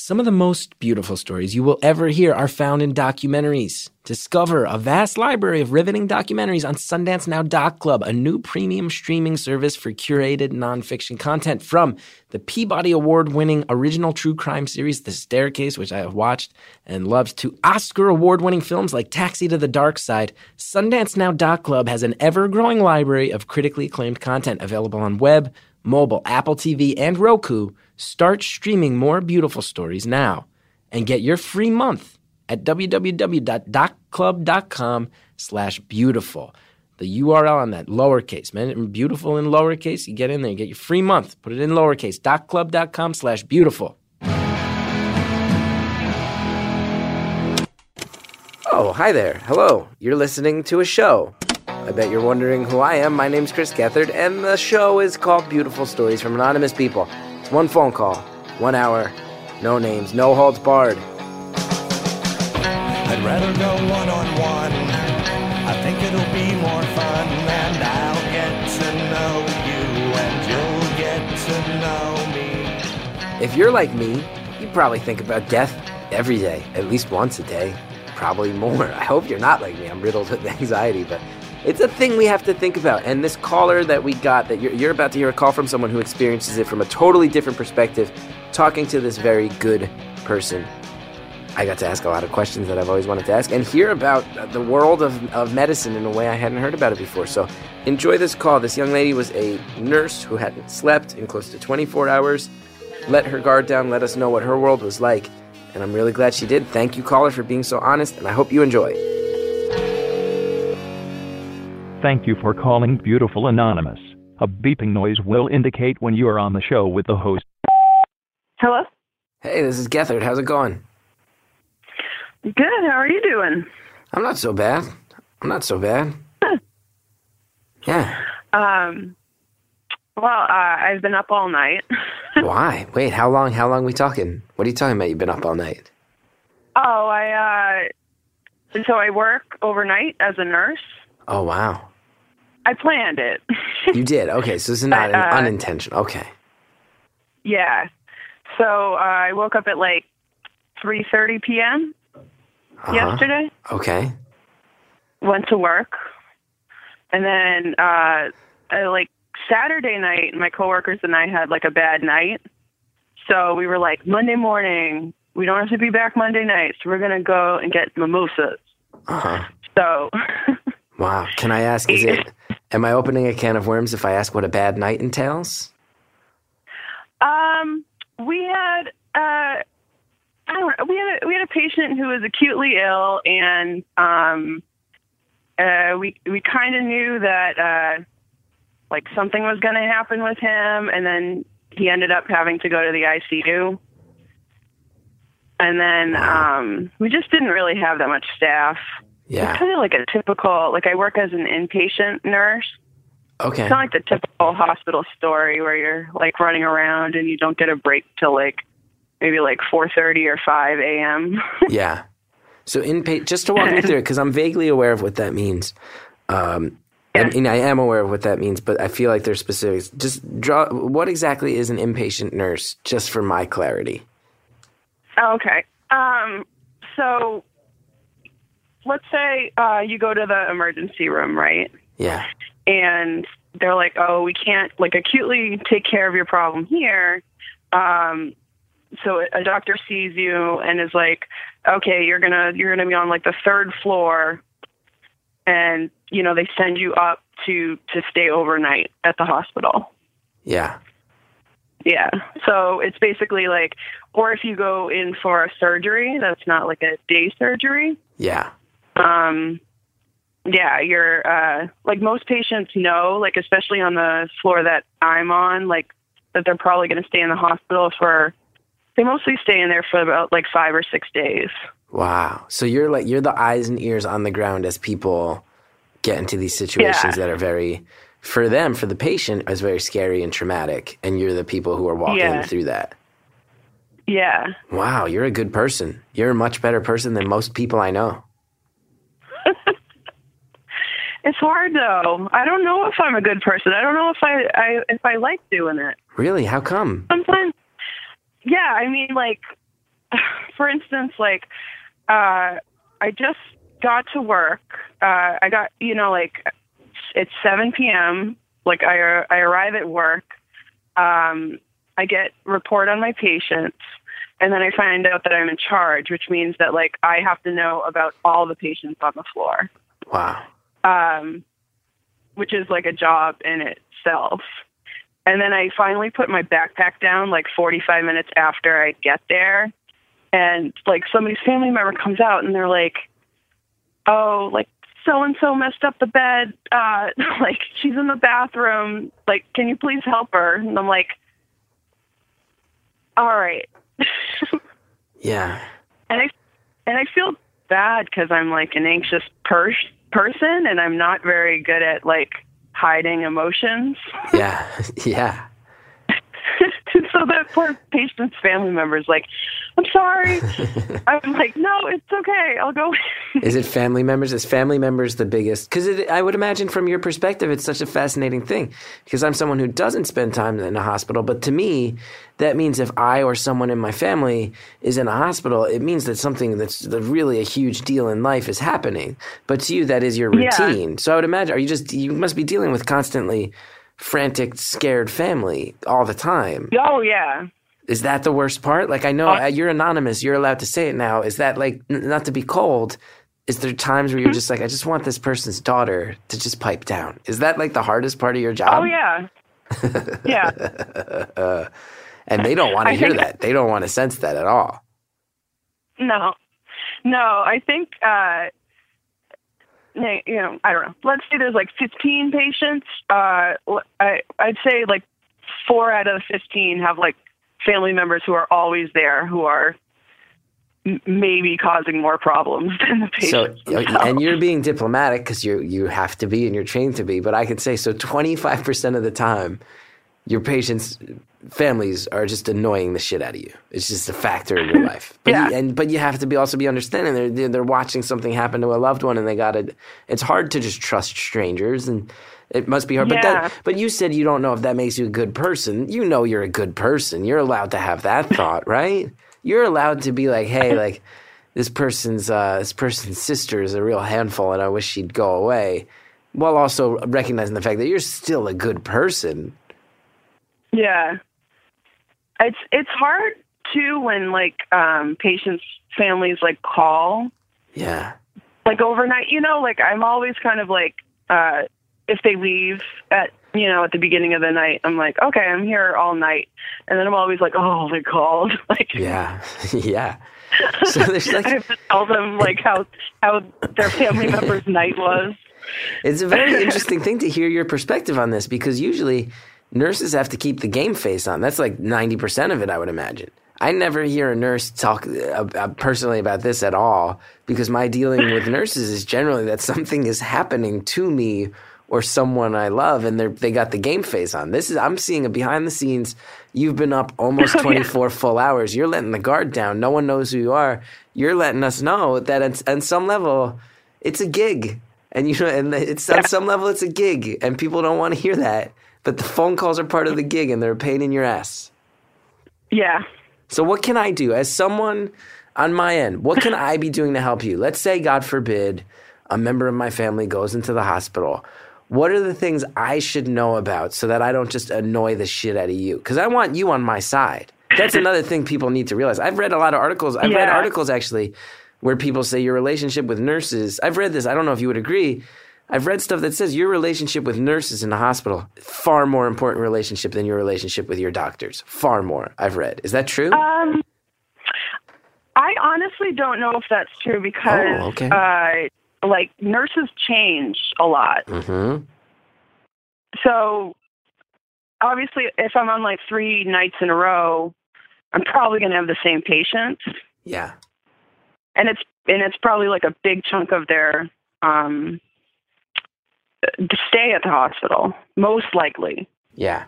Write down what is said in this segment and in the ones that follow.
Some of the most beautiful stories you will ever hear are found in documentaries. Discover a vast library of riveting documentaries on Sundance Now Doc Club, a new premium streaming service for curated nonfiction content from the Peabody Award winning original true crime series, The Staircase, which I have watched and loved, to Oscar award winning films like Taxi to the Dark Side. Sundance Now Doc Club has an ever growing library of critically acclaimed content available on web, mobile, Apple TV, and Roku. Start streaming more beautiful stories now and get your free month at www.docclub.com slash beautiful. The URL on that lowercase, man, beautiful in lowercase. You get in there, you get your free month. Put it in lowercase, docclub.com slash beautiful. Oh, hi there. Hello. You're listening to a show. I bet you're wondering who I am. My name's Chris Gethard, and the show is called Beautiful Stories from Anonymous People. It's one phone call, one hour, no names, no holds barred. I'd rather go one on one. I think it'll be more fun, and I'll get to know you, and you'll get to know me. If you're like me, you probably think about death every day, at least once a day, probably more. I hope you're not like me. I'm riddled with anxiety, but it's a thing we have to think about. And this caller that we got, that you're, you're about to hear a call from someone who experiences it from a totally different perspective, talking to this very good person. I got to ask a lot of questions that I've always wanted to ask and hear about the world of, of medicine in a way I hadn't heard about it before. So enjoy this call. This young lady was a nurse who hadn't slept in close to 24 hours, let her guard down, let us know what her world was like. And I'm really glad she did. Thank you, caller, for being so honest, and I hope you enjoy. Thank you for calling Beautiful Anonymous. A beeping noise will indicate when you are on the show with the host. Hello? Hey, this is Gethard. How's it going? Good. How are you doing? I'm not so bad. I'm not so bad. Yeah. Um, well, uh, I've been up all night. Why? Wait, how long? How long we talking? What are you talking about? You've been up all night. oh, I, uh, so I work overnight as a nurse. Oh wow, I planned it. you did. Okay, so this is not But, uh, unintentional. Okay. yeah. So uh, I woke up at like 3.30 p.m. Uh-huh. yesterday. Okay. Went to work. And then, uh, I, like, Saturday night, my coworkers and I had like a bad night. So we were like, Monday morning, we don't have to be back Monday night, so we're gonna go and get mimosas. Uh huh. So Wow. Can I ask? Is it? Am I opening a can of worms if I ask what a bad night entails? um we had uh I don't know, we had a, we had a patient who was acutely ill and um uh we we kind of knew that uh like something was going to happen with him and then he ended up having to go to the ICU. And then um we just didn't really have that much staff. Yeah. It's kind of like a typical like I work as an inpatient nurse. Okay. It's not like the typical hospital story where you're like running around and you don't get a break till like maybe like 4:30 or 5 a.m. Yeah. So in pa- just to walk me through it, because I'm vaguely aware of what that means. Um, I Yeah. mean, I am aware of what that means, but I feel like there's specifics. Just draw. What exactly is an inpatient nurse? Just for my clarity. okay. Um so let's say uh you go to the emergency room, right? Yeah. and they're like, "Oh, we can't like acutely take care of your problem here." Um, so a doctor sees you and is like, "Okay, you're gonna you're gonna be on like the third floor," and you know they send you up to to stay overnight at the hospital. Yeah. Yeah, so it's basically like, or if you go in for a surgery, that's not like a day surgery Yeah. Um yeah you're uh like most patients know like especially on the floor that i'm on like that they're probably going to stay in the hospital for they mostly stay in there for about like five or six days Wow. So you're like you're the eyes and ears on the ground as people get into these situations Yeah. that are very for them, for the patient, is very scary and traumatic, and you're the people who are walking Yeah. through that. yeah Wow, you're a good person. You're a much better person than most people I know. It's hard though i don't know if i'm a good person i don't know if i, I if i like doing it Really? How come? sometimes yeah i mean like for instance, like uh, I just got to work. Uh, I got you know like it's 7 p.m. Like I I arrive at work. Um, I get report on my patients, and then I find out that I'm in charge, which means that like I have to know about all the patients on the floor. Wow. Um, which is like a job in itself. And then I finally put my backpack down like 45 minutes after I get there. And like somebody's family member comes out and they're like, oh, like so and so messed up the bed. Uh, like she's in the bathroom. Like, can you please help her? And I'm like, all right. Yeah. and I and I feel bad because I'm like an anxious per- person, and I'm not very good at like hiding emotions. Yeah. Yeah. so that poor patient's family member's like, "I'm sorry." I'm like, "No, it's okay. I'll go." Is it family members? Is family members the biggest? Because I would imagine from your perspective, it's such a fascinating thing. Because I'm someone who doesn't spend time in a hospital, but to me, that means if I or someone in my family is in a hospital, it means that something that's really a huge deal in life is happening. But to you, that is your Yeah. routine. So I would imagine, are you just you must be dealing with constantly frantic, scared family all the time? oh yeah. Is that the worst part? Like I know uh, you're anonymous, you're allowed to say it now. Is that like n- not to be cold? Is there times where you're just like, I just want this person's daughter to just pipe down? Is that like the hardest part of your job? Oh yeah. yeah. And they don't want to hear that. They don't want to sense that at all. No, no. I think uh, you know. I don't know. Let's say there's like 15 patients. Uh, I I'd say like four out of the 15 have like family members who are always there, who are maybe causing more problems than the So, patients. themselves. and you're being diplomatic because you you have to be and you're trained to be. But I could say so. Twenty five percent of the time, your patients' families are just annoying the shit out of you. It's just a factor in your life. But Yeah. you, and but you have to be also be understanding. They're they're- they're watching something happen to a loved one, and they got to. It's hard to just trust strangers, and it must be hard. But that, but you said you don't know if that makes you a good person. You know you're a good person. You're allowed to have that thought, right? You're allowed to be like, hey, like this person's uh, this person's sister is a real handful, and I wish she'd go away, while also recognizing the fact that you're still a good person. Yeah. It's it's hard too when like um patients families like call Yeah, like overnight, you know, like I'm always kind of like uh if they leave at you know, at the beginning of the night, I'm like, okay, I'm here all night. And then I'm always like, oh, they called. like yeah, yeah. So there's I like have to tell them like how how their family member's night was. It's a very interesting thing to hear your perspective on this because usually nurses have to keep the game face on. That's like 90% of it, I would imagine. I never hear a nurse talk uh, uh, personally about this at all because my dealing with nurses is generally that something is happening to me or someone I love and they they got the game face on. This is I'm seeing a behind the scenes. You've been up almost Oh, yeah. 24 full hours. You're letting the guard down. No one knows who you are. You're letting us know that it's, on some level it's a gig. And you know, and it's on some level it's a gig, and people don't want to hear that. But the phone calls are part of the gig, and they're a pain in your ass. Yeah. So what can I do as someone on my end? What can I be doing to help you? Let's say, God forbid, a member of my family goes into the hospital. What are the things I should know about so that I don't just annoy the shit out of you? Because I want you on my side. That's another thing people need to realize. I've read a lot of articles. I've read articles actually where people say your relationship with nurses. I've read this. I don't know if you would agree. I've read stuff that says your relationship with nurses in the hospital far more important relationship than your relationship with your doctors. Far more. I've read. Is that true? Um, I honestly don't know if that's true because, Oh, okay. uh, like nurses change a lot. mm-hmm. So, obviously, if I'm on like three nights in a row, I'm probably going to have the same patients, Yeah. and it's and it's probably like a big chunk of their um, stay at the hospital, most likely. Yeah.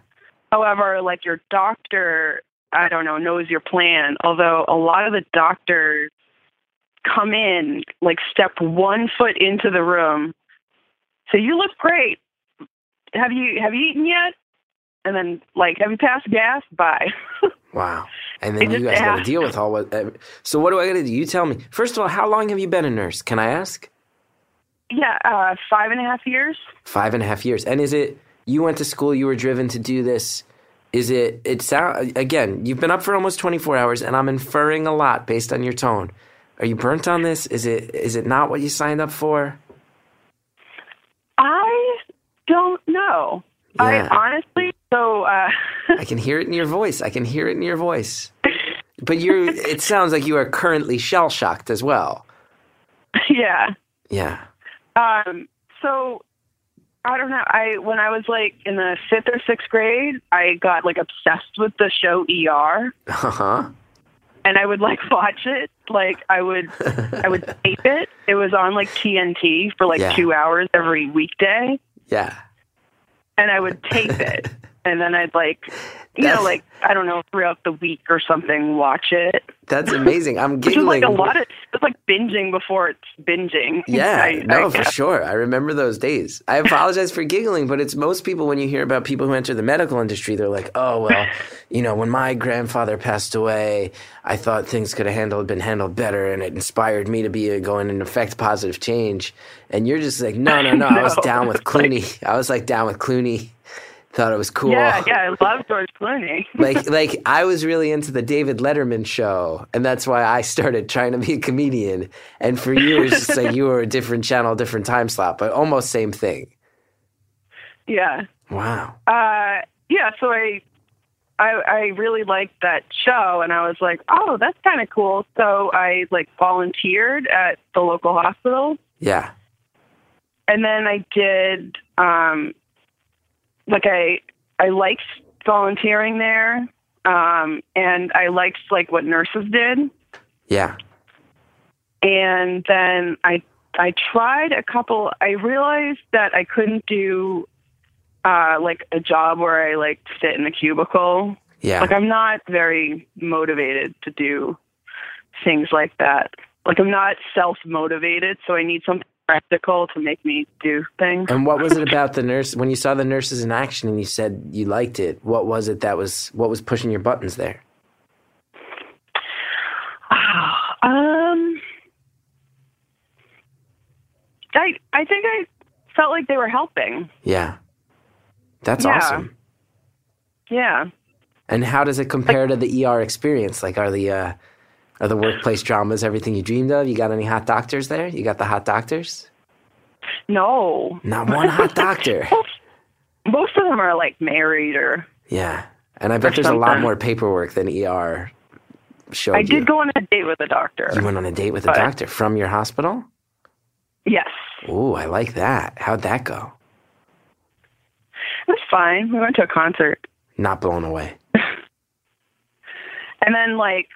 However, like your doctor, I don't know, knows your plan. Although a lot of the doctors come in, like step one foot into the room, say, "You look great. Have you have you eaten yet?" And then like, "Have you passed gas?" Bye. Wow. And then you guys got to deal with all what. Eh, so what do I got to do? You tell me. First of all, how long have you been a nurse? Can I ask? Yeah, uh, five and a half years. Five and a half years. And is it you went to school? You were driven to do this. Is it? It sound again. You've been up for almost twenty four hours, and I'm inferring a lot based on your tone. Are you burnt on this? Is it? Is it not what you signed up for? I don't know. Yeah. I honestly, so uh, I can hear it in your voice. I can hear it in your voice. But you it sounds like you are currently shell shocked as well. yeah. Yeah. Um, so I don't know. I when I was like in the fifth or sixth grade, I got like obsessed with the show ER, Uh-huh. and I would like watch it. Like I would, I would tape it. It was on like TNT for like Yeah. two hours every weekday, Yeah. and I would tape it, and then I'd like, you That's- know, like I don't know throughout the week or something, watch it. That's amazing. I'm Which giggling. like a lot of. It's like binging before it's binging. Yeah, I- no, I for sure. I remember those days. I apologize for giggling, but it's most people when you hear about people who enter the medical industry, they're like, "Oh well, you know, when my grandfather passed away, I thought things could have handled been handled better, and it inspired me to be a, go in and affect positive change." And you're just like, "No, no, no, I was down with Clooney. I was like down with Clooney. Thought it was cool." Yeah, yeah, I love George Clooney. like like I was really into the David Letterman show, and that's why I started trying to be a comedian. And for you, it's just like you were a different channel, different time slot, but almost same thing. yeah. Wow. Uh, yeah, so I, I, I really liked that show, and I was like, oh, that's kind of cool. So I like volunteered at the local hospital, Yeah. and then I did, um, like I, I liked volunteering there, um, and I liked like what nurses did, Yeah. and then I, I tried a couple. I realized that I couldn't do. Uh, like a job where I like sit in a cubicle Yeah. Like I'm not very motivated to do things like that. Like I'm not self motivated, so I need something practical to make me do things. and what was it about the nurse when you saw the nurses in action and you said you liked it? What was it that was what was pushing your buttons there? um, I I think I felt like they were helping. Yeah. That's Yeah. awesome. Yeah. And how does it compare to the ER experience? Like are the uh are the workplace dramas everything you dreamed of? You got any hot doctors there? You got the hot doctors? No. Not one hot doctor. Most of them are like married or. Yeah. And I bet there's a lot more paperwork than ER showed I you. did go on a date with a doctor. you went on a date with a doctor from your hospital? Yes. Ooh, I like that. How'd that go? It was fine. We went to a concert. Not blown away. and then like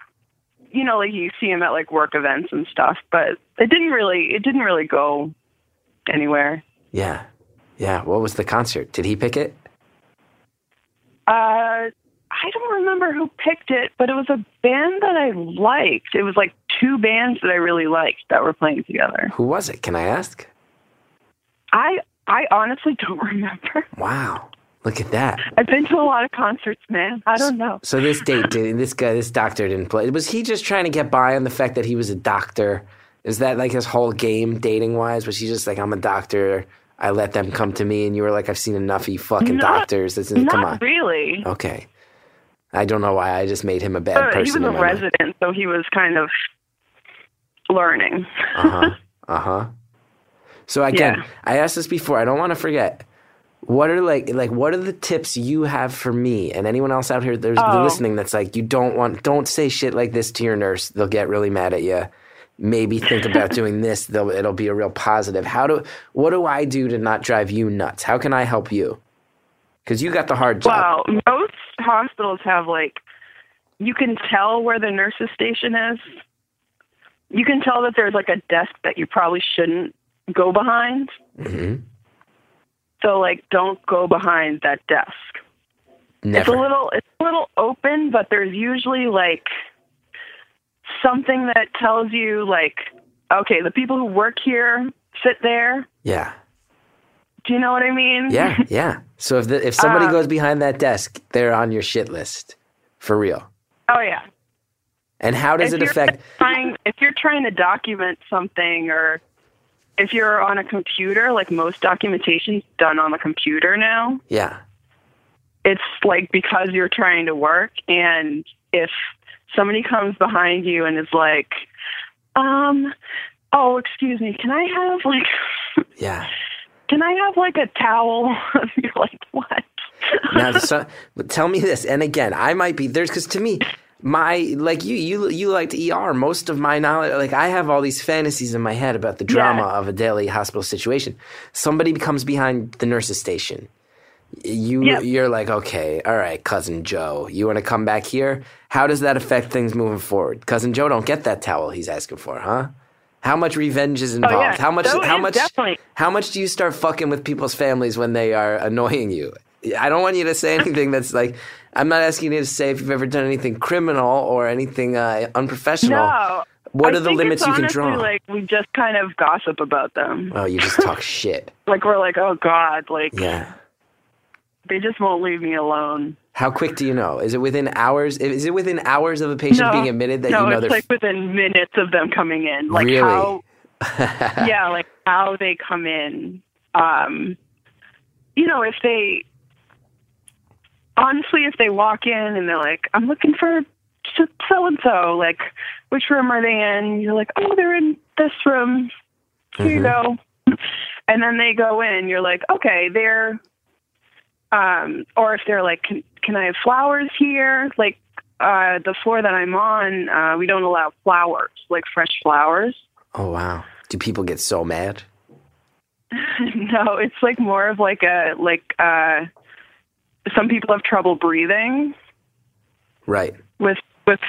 you know like you see him at like work events and stuff but it didn't really it didn't really go anywhere Yeah. Yeah. What was the concert? Did he pick it? uh i don't remember who picked it but it was a band that i liked it was like two bands that i really liked that were playing together Who was it? Can I ask? i i honestly don't remember Wow. Look at that. i've been to a lot of concerts man i don't know So this date, this guy, this doctor didn't play. Was he just trying to get by on the fact that he was a doctor? Is that like his whole game, dating wise? Was he just like, I'm a doctor. I let them come to me, and you were like, I've seen enough of you fucking Not- doctors. This is, not come on. really Okay. I don't know why I just made him a bad Uh, he was person. a my mind. resident so he was kind of learning Uh huh. Uh huh. So again, Yeah. I asked this before. I don't want to forget. What are like like what are the tips you have for me and anyone else out here there's Oh. listening that's like you don't want don't say shit like this to your nurse. They'll get really mad at you. Maybe think about doing this. They'll, it'll be a real positive. How do what do I do to not drive you nuts? How can I help you? Because you got the hard job. Well, most hospitals have like you can tell where the nurses station is. You can tell that there's like a desk that you probably shouldn't go behind. hmm So like don't go behind that desk. Never. It's a little it's a little open, but there's usually like something that tells you like okay, the people who work here sit there. yeah. Do you know what I mean? Yeah. Yeah. So if the, if somebody Um, goes behind that desk, they're on your shit list. For real. Oh yeah. And how does if it affect? trying if you're trying to document something or if you're on a computer, like most documentation's done on the computer now, Yeah. it's like because you're trying to work and if somebody comes behind you and is like, um, oh, excuse me, can I have like Yeah. can I have like a towel? you're like, what? Now, so, tell me this, and again, I might be there's because to me, my like you, you, you liked ER. Most of my knowledge, like I have all these fantasies in my head about the drama Yeah. of a daily hospital situation. Somebody comes behind the nurse's station. You, Yep. you're like, okay, all right, cousin Joe, you want to come back here? How does that affect things moving forward? Cousin Joe don't get that towel he's asking for, huh? How much revenge is involved? Oh, yeah. How much? Joe how much? definitely- How much do you start fucking with people's families when they are annoying you? I don't want you to say anything that's like. I'm not asking you to say if you've ever done anything criminal or anything uh, unprofessional. No. What I are the limits it's you can draw? Like we just kind of gossip about them. Oh, you just talk shit. Like we're like, oh God, like Yeah. they just won't leave me alone. How quick do you know? Is it within hours? Is it within hours of a patient no, being admitted that no, you know it's they're like within minutes of them coming in. Like Really? how yeah, like how they come in. Um you know, if they honestly if they walk in and they're like, I'm looking for so and so, like which room are they in? You're like, Oh, they're in this room. Here you go. And then they go in, you're like, okay, they're um or if they're like, Can can I have flowers here? Like uh the floor that I'm on, uh we don't allow flowers, like fresh flowers. Oh wow. Do people get so mad? no, it's like more of like a like uh some people have trouble breathing Right. with with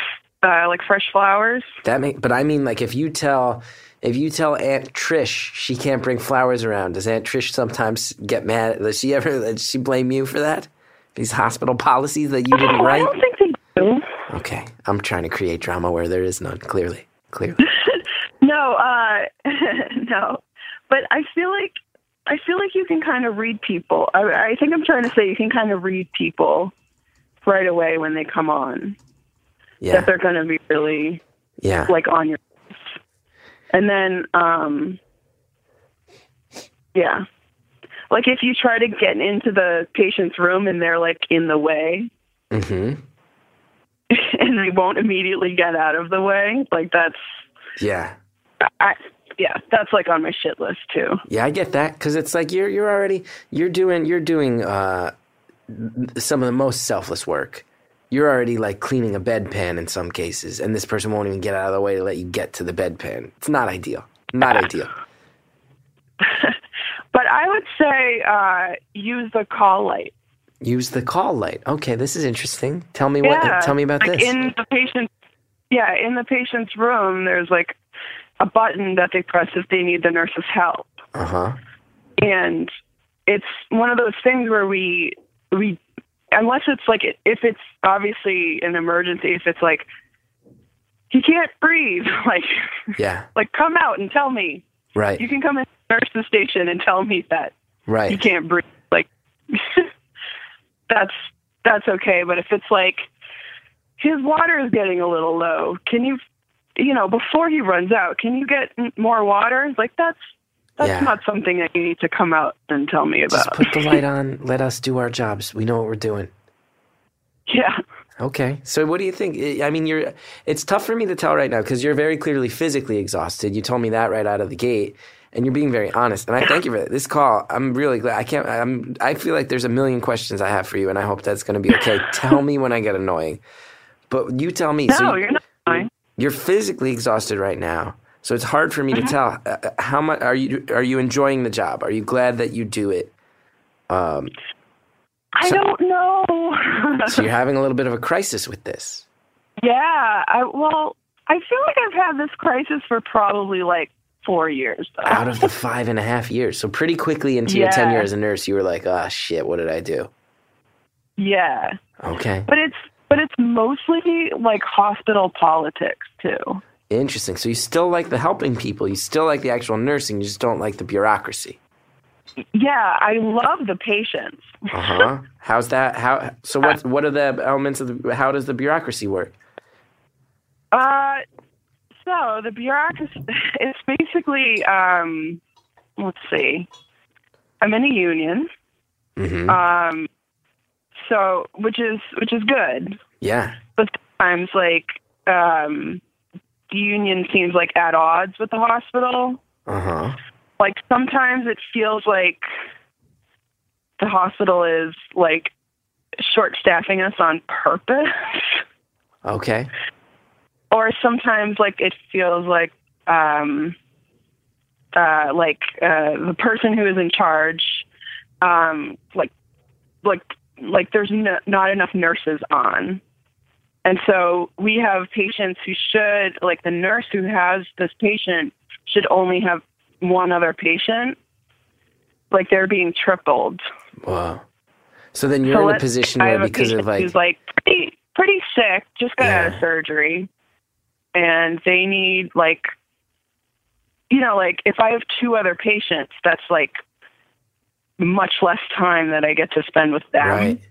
uh like fresh flowers. That make, but I mean, like, if you tell, if you tell Aunt Trish she can't bring flowers around, does Aunt Trish sometimes get mad? Does she ever? Does she blame you for that? These hospital policies that you didn't Oh, I write? don't think they do. Okay, I'm trying to create drama where there is none. Clearly, clearly. No, uh no. But I feel like I feel like you can kind of read people. I, I think I'm trying to say you can kind of read people right away when they come on. Yeah, that they're going to be really yeah. like on your and then um yeah. Like if you try to get into the patient's room and they're like in the way hmm and they won't immediately get out of the way like that's Yeah, I, yeah that's like on my shit list too yeah. I get that because it's like you're you're already you're doing you're doing uh, some of the most selfless work. You're already like cleaning a bedpan in some cases, and this person won't even get out of the way to let you get to the bedpan. It's not ideal. Not ideal. but i would say uh use the call light Use the call light. Okay, this is interesting. Tell me yeah what. Tell me about like this. in the patient yeah in the patient's room there's like a button that they press if they need the nurse's help Uh huh. and it's one of those things where we we unless it's like if it's obviously an emergency if it's like he can't breathe like Yeah. like come out and tell me Right. you can come in nurse the nurse's station and tell me that right he can't breathe like that's that's okay but if it's like his water is getting a little low can you you know before he runs out can you get more water like that's that's Yeah. not something that you need to come out and tell me about. Just put the light on. Let us do our jobs. We know what we're doing. yeah Okay. So what do you think? I mean, you're. It's tough for me to tell right now because you're very clearly physically exhausted. You told me that right out of the gate, and you're being very honest. And I thank you for that. This call, I'm really glad. I can't. I'm. I feel like there's a million questions I have for you, and I hope that's going to be okay. tell me when I get annoying, but you tell me. no so you're not fine you're physically exhausted right now, so it's hard for me to tell. Uh, uh, how much are you? Are you enjoying the job? Are you glad that you do it? Um, i So- don't know so you're having a little bit of a crisis with this. yeah i well i feel like i've had this crisis for probably like four years though. out of the five and a half years. So pretty quickly into your tenure as a nurse, you were like, "Ah, shit, what did I do?" yeah Okay, but it's it's mostly like hospital politics too interesting. So you still like the helping people, you still like the actual nursing, you just don't like the bureaucracy. Yeah, I love the patients. Uh huh. How's that? How? So what? What are the elements of the? How does the bureaucracy work? Uh, so the bureaucracy, it's basically, um, let's see, I'm in a union. hmm Um, so which is which is good, yeah. but sometimes like um, the union seems like at odds with the hospital. Uh huh. Like sometimes it feels like the hospital is like short staffing us on purpose. Okay. or sometimes like it feels like um uh like uh the person who is in charge um like like like there's no, not enough nurses on and so we have patients who should like the nurse who has this patient should only have one other patient. Like they're being tripled. Wow. So then you're so in a position where because of like who's like pretty pretty sick, just got out of surgery, and they need like, you know, like if I have two other patients, that's like much less time that I get to spend with them. Right.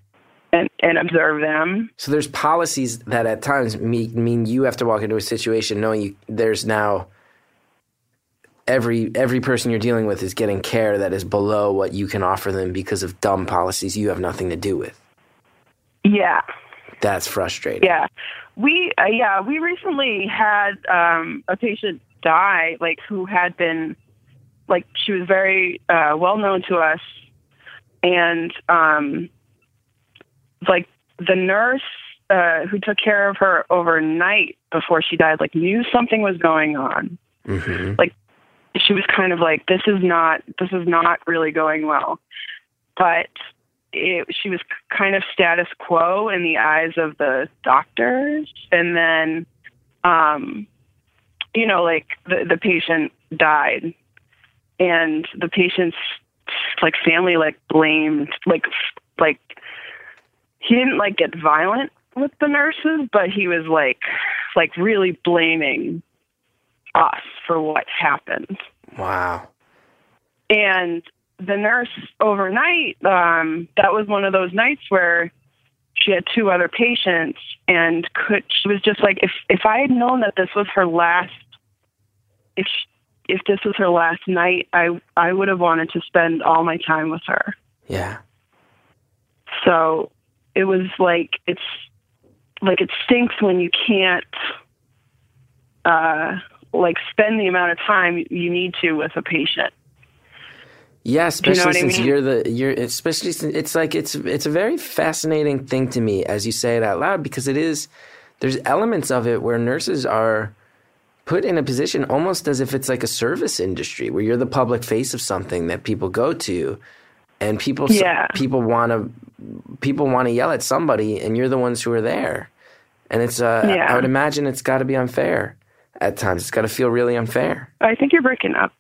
And and observe them. So there's policies that at times mean, mean you have to walk into a situation knowing you, there's now every every person you're dealing with is getting care that is below what you can offer them because of dumb policies you have nothing to do with. Yeah, That's frustrating. yeah. We uh, yeah we recently had um, a patient die like who had been like she was very uh, well known to us and um, like the nurse uh, who took care of her overnight before she died like knew something was going on. Hmm she was kind of like this is not this is not really going well. But it, she was kind of status quo in the eyes of the doctors. And then um you know like the the patient died. And the patient's like family like blamed like like he didn't like get violent with the nurses but he was like like really blaming us for what happened Wow. and the nurse overnight um that was one of those nights where she had two other patients and could she was just like if if i had known that this was her last if sh if this was her last night i i would have wanted to spend all my time with her Yeah. so it was like it's like it stinks when you can't uh like spend the amount of time you need to with a patient Yeah, you especially know what I since mean? you're the you're especially since it's like it's it's a very fascinating thing to me as you say it out loud because it is there's elements of it where nurses are put in a position almost as if it's like a service industry where you're the public face of something that people go to and people Yeah. people want to people want to yell at somebody and you're the ones who are there. And it's uh Yeah. I would imagine it's got to be unfair at times. It's got to feel really unfair. i think you're breaking up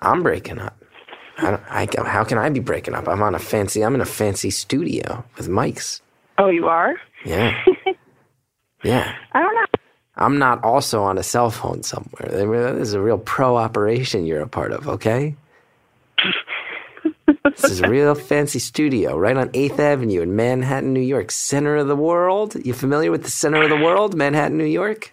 I'm breaking up. I I, how can I be breaking up? I'm on a fancy. I'm in a fancy studio with mics. oh you are Yeah, yeah. i don't know I'm not also on a cell phone somewhere. This is a real pro operation you're a part of. Okay. this is a real fancy studio right on 8th Avenue in Manhattan, New York, center of the world. You familiar with the center of the world, Manhattan, New York?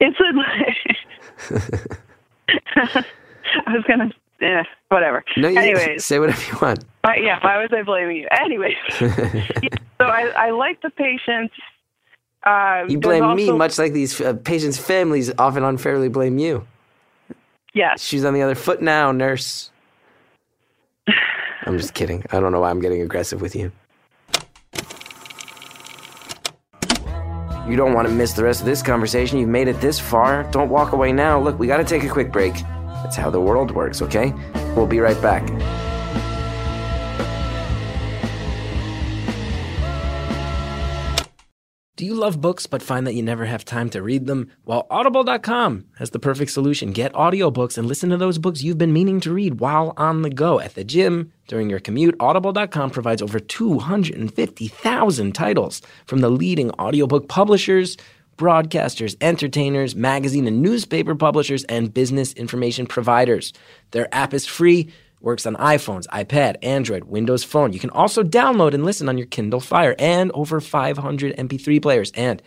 It's a. I was gonna. Yeah, whatever. No, you Anyways, say whatever you want. uh, yeah. Why was I blaming you? Anyways, Yeah, so I I like the patients. Uh, You blame me, much like these uh, patients' families often unfairly blame you. Yes. She's on the other foot now, nurse. I'm just kidding. I don't know why I'm getting aggressive with you. You don't want to miss the rest of this conversation. You've made it this far. Don't walk away now. Look, we got to take a quick break. That's how the world works, okay? We'll be right back. Do you love books but find that you never have time to read them? Well, Audible.com has the perfect solution. Get audiobooks and listen to those books you've been meaning to read while on the go, at the gym, during your commute. Audible.com provides over 250,000 titles from the leading audiobook publishers, broadcasters, entertainers, magazine and newspaper publishers, and business information providers. Their app is free works on iPhones, iPad, Android, Windows Phone. You can also download and listen on your Kindle Fire and over 500 MP3 players. And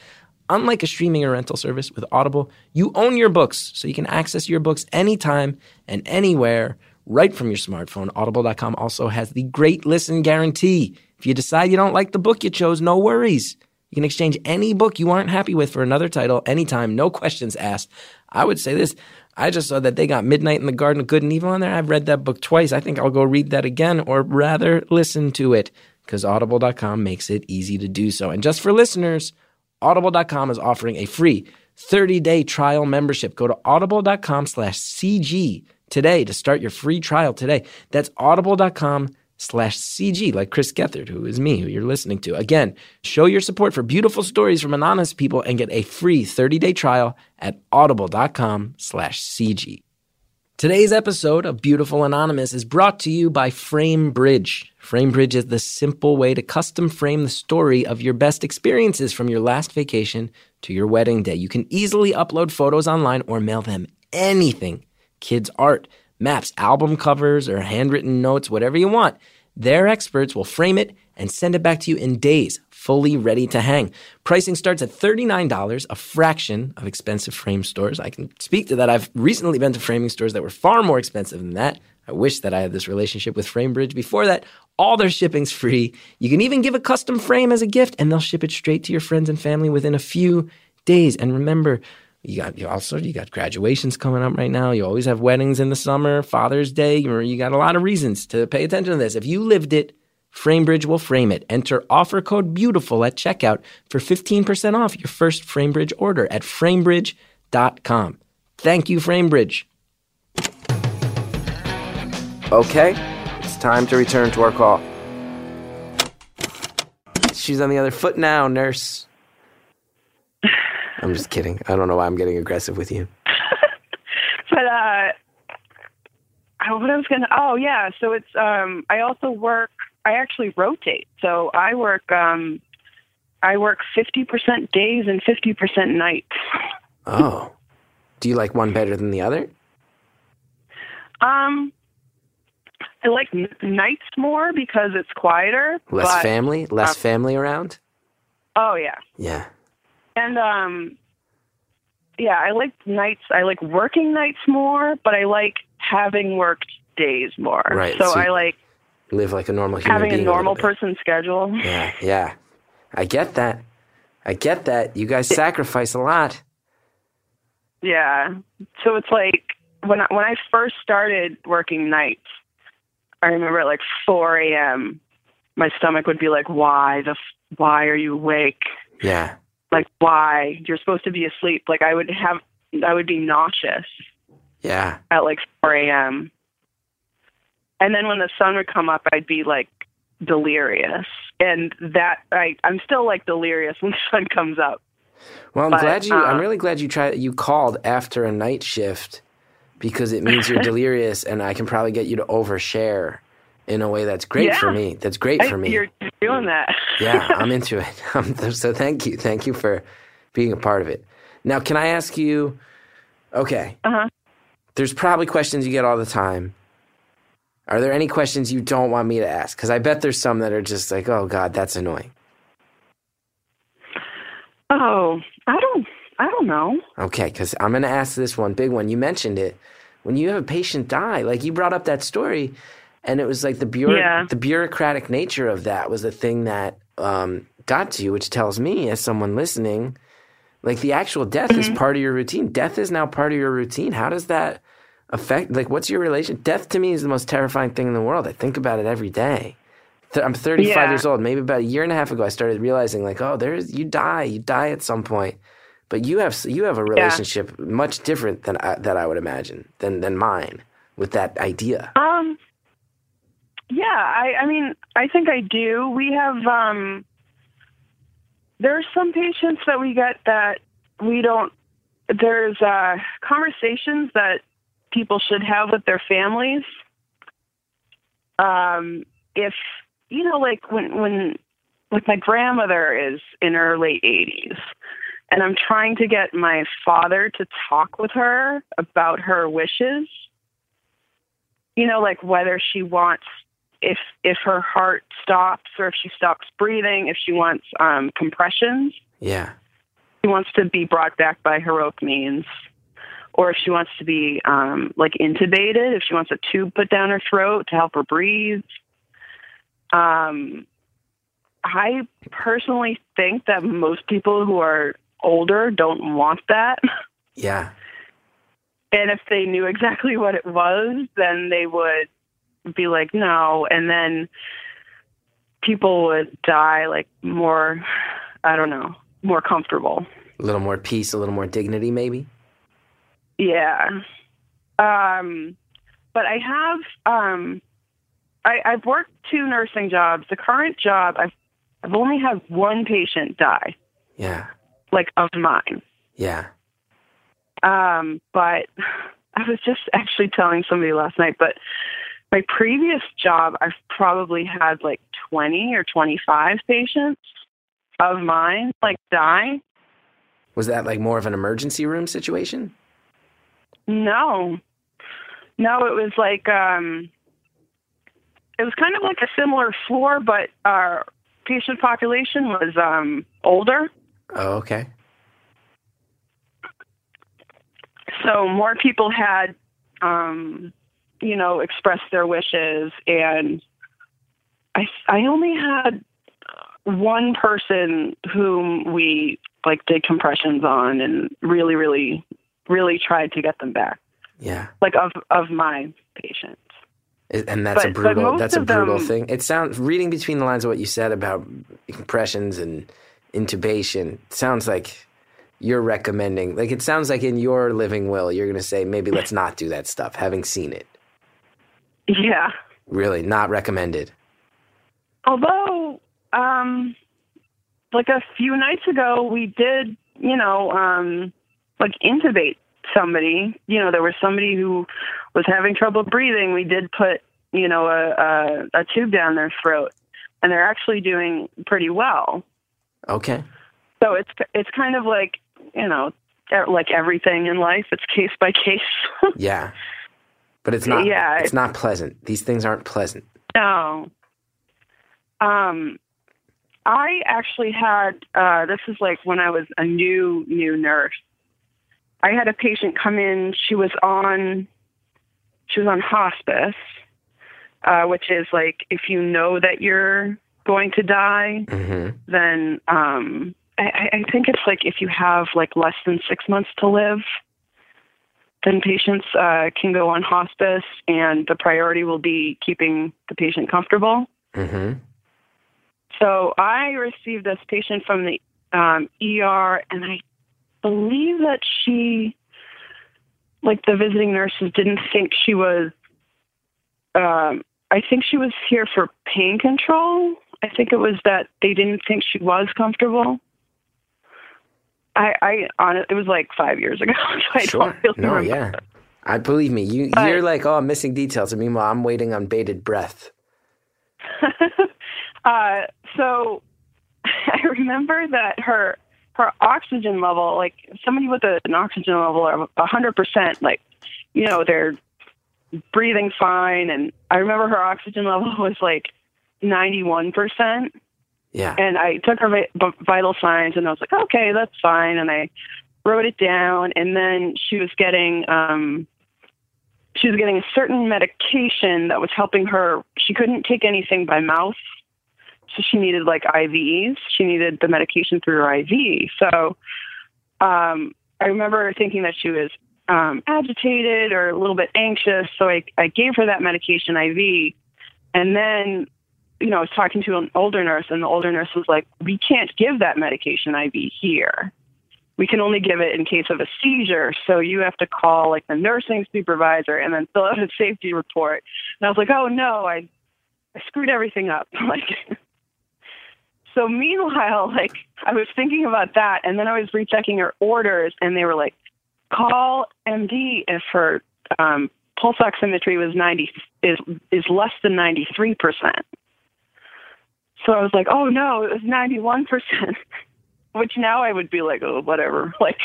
Unlike a streaming or rental service with Audible, you own your books, so you can access your books anytime and anywhere right from your smartphone. Audible.com also has the great listen guarantee. If you decide you don't like the book you chose, no worries. You can exchange any book you aren't happy with for another title anytime, no questions asked. I would say this I just saw that they got Midnight in the Garden of Good and Evil on there. I've read that book twice. I think I'll go read that again, or rather listen to it, because audible.com makes it easy to do so. And just for listeners, audible.com is offering a free 30-day trial membership. Go to audible.com slash CG today to start your free trial today. That's audible.com slash CG, like Chris Gethard, who is me, who you're listening to. Again, show your support for beautiful stories from anonymous people and get a free 30-day trial at audible.com slash CG. Today's episode of Beautiful Anonymous is brought to you by FrameBridge. FrameBridge is the simple way to custom frame the story of your best experiences from your last vacation to your wedding day. You can easily upload photos online or mail them anything kids' art, maps, album covers, or handwritten notes, whatever you want. Their experts will frame it and send it back to you in days, fully ready to hang. Pricing starts at $39, a fraction of expensive frame stores. I can speak to that. I've recently been to framing stores that were far more expensive than that. I wish that I had this relationship with FrameBridge. Before that, all their shipping's free. You can even give a custom frame as a gift, and they'll ship it straight to your friends and family within a few days. And remember, you got you also you got graduations coming up right now. You always have weddings in the summer, Father's Day. You, you got a lot of reasons to pay attention to this. If you lived it, FrameBridge will frame it. Enter offer code beautiful at checkout for 15% off your first FrameBridge order at framebridge.com. Thank you, FrameBridge. Okay, it's time to return to our call. She's on the other foot now, nurse. I'm just kidding. I don't know why I'm getting aggressive with you. but uh, I- what I was gonna. Oh yeah. So it's. Um, I also work. I actually rotate. So I work. Um, I work fifty percent days and fifty percent nights. Oh. Do you like one better than the other? Um, I like n- nights more because it's quieter. Less but, family? Less uh, family around? Oh yeah. Yeah. And um yeah, I like nights I like working nights more, but I like having worked days more. Right, So, so I like Live like a normal human having a normal bit. person schedule. Yeah, yeah. I get that. I get that. You guys sacrifice a lot. Yeah. So it's like when I, when I first started working nights, I remember at like 4 a.m. My stomach would be like, "Why the? f- Why are you awake? Yeah. Like, why? You're supposed to be asleep." Like I would have, I would be nauseous. Yeah. at like 4 a.m. And then when the sun would come up, I'd be like delirious. And that I I'm still like delirious when the sun comes up. Well, I'm But, glad you. I'm uh, really glad you tried. You called after a night shift because it means you're delirious, and I can probably get you to overshare in a way that's great for me. That's great I- for me. You're doing that. yeah, I'm into it. Um, so thank you, thank you for being a part of it. Now, can I ask you? Okay, uh-huh. there's probably questions you get all the time. Are there any questions you don't want me to ask? Because I bet there's some that are just like, oh God, that's annoying. Oh, I don't I don't know. Okay, because I'm going to ask this one big one. You mentioned it. When you have a patient die, like you brought up that story, and it was like the bureau- Yeah. the bureaucratic nature of that was the thing that um, got to you, which tells me, as someone listening, like the actual death is part of your routine. Death is now part of your routine. How does that affect? Like, what's your relation? Death to me is the most terrifying thing in the world. I think about it every day. Th- I'm 35 Yeah. years old. Maybe about a year and a half ago, I started realizing, like, oh, there's you die, you die at some point. But you have you have a relationship much different than I, that I would imagine than than mine with that idea. Um yeah, I I mean, I think I do. We have um there's some patients that we get that we don't there's uh conversations that people should have with their families. Um if you know like when when like my grandmother is in her late 80s and I'm trying to get my father to talk with her about her wishes you know, like whether she wants if if her heart stops or if she stops breathing, if she wants um, compressions. Yeah, she wants to be brought back by heroic means, or if she wants to be um, like intubated, if she wants a tube put down her throat to help her breathe. Um, I personally think that most people who are older don't want that. Yeah. And if they knew exactly what it was, then they would be like, no. And then people would die like more, I don't know, more comfortable. A little more peace, a little more dignity, maybe. Yeah. Um, but I have, um, I, I've worked two nursing jobs. The current job, I've, I've only had one patient die, Yeah. like of mine. Yeah. Um, but I was just actually telling somebody last night, but my previous job, I've probably had like 20 or 25 patients of mine like die. Was that like more of an emergency room situation? No, no, it was like, um, it was kind of like a similar floor, but our patient population was, um, older. Oh, okay. so more people had um you know express their wishes and i i only had one person whom we like did compressions on and really really really tried to get them back Yeah. like of of my patients And that's a But- but brutal that's a brutal them- thing. It sounds reading between the lines of what you said about compressions and intubation sounds like you're recommending like it sounds like in your living will you're going to say maybe let's not do that stuff having seen it. Yeah Really not recommended. although um like a few nights ago we did you know um like intubate somebody you know there was somebody who was having trouble breathing we did put you know a a, a tube down their throat and they're actually doing pretty well Okay. so it's it's kind of like you know like everything in life it's case by case Yeah. But it's not Yeah, it's not pleasant. These things aren't pleasant. No. Um, I actually had, uh, this is like when I was a new, new nurse. I had a patient come in. She was on, she was on hospice, uh, which is like if you know that you're going to die, Mhm. then um, I, I think it's like if you have like less than six months to live, then patients uh, can go on hospice, and the priority will be keeping the patient comfortable. Mhm. So I received this patient from the um, ER, and I believe that she, like the visiting nurses, didn't think she was. Um, I think she was here for pain control. I think it was that they didn't think she was comfortable. I, I it was like five years ago, so I Sure. don't really No, remember. yeah. I believe me. You But- you're like, "Oh, I'm missing details." And meanwhile, I'm waiting on bated breath. uh, so I remember that her her oxygen level, like somebody with a, an oxygen level of a hundred percent, like you know they're breathing fine, and I remember her oxygen level was like ninety one percent, Yeah. and I took her vital signs, and I was like, okay, that's fine, and I wrote it down, and then she was getting um she was getting a certain medication that was helping her. She couldn't take anything by mouth, so she needed like IVs. She needed the medication through her IV. So um, I remember thinking that she was um, agitated or a little bit anxious. So I, I gave her that medication IV, and then you know I was talking to an older nurse, and the older nurse was like, "We can't give that medication IV here." we can only give it in case of a seizure. So you have to call like the nursing supervisor and then fill out a safety report. And I was like, oh no, I, I screwed everything up. like, so meanwhile, like I was thinking about that, and then I was rechecking her orders, and they were like, call MD if her um, pulse oximetry was ninety is is less than ninety three percent. So I was like, oh no, it was ninety one percent which now I would be like, oh, whatever. Like,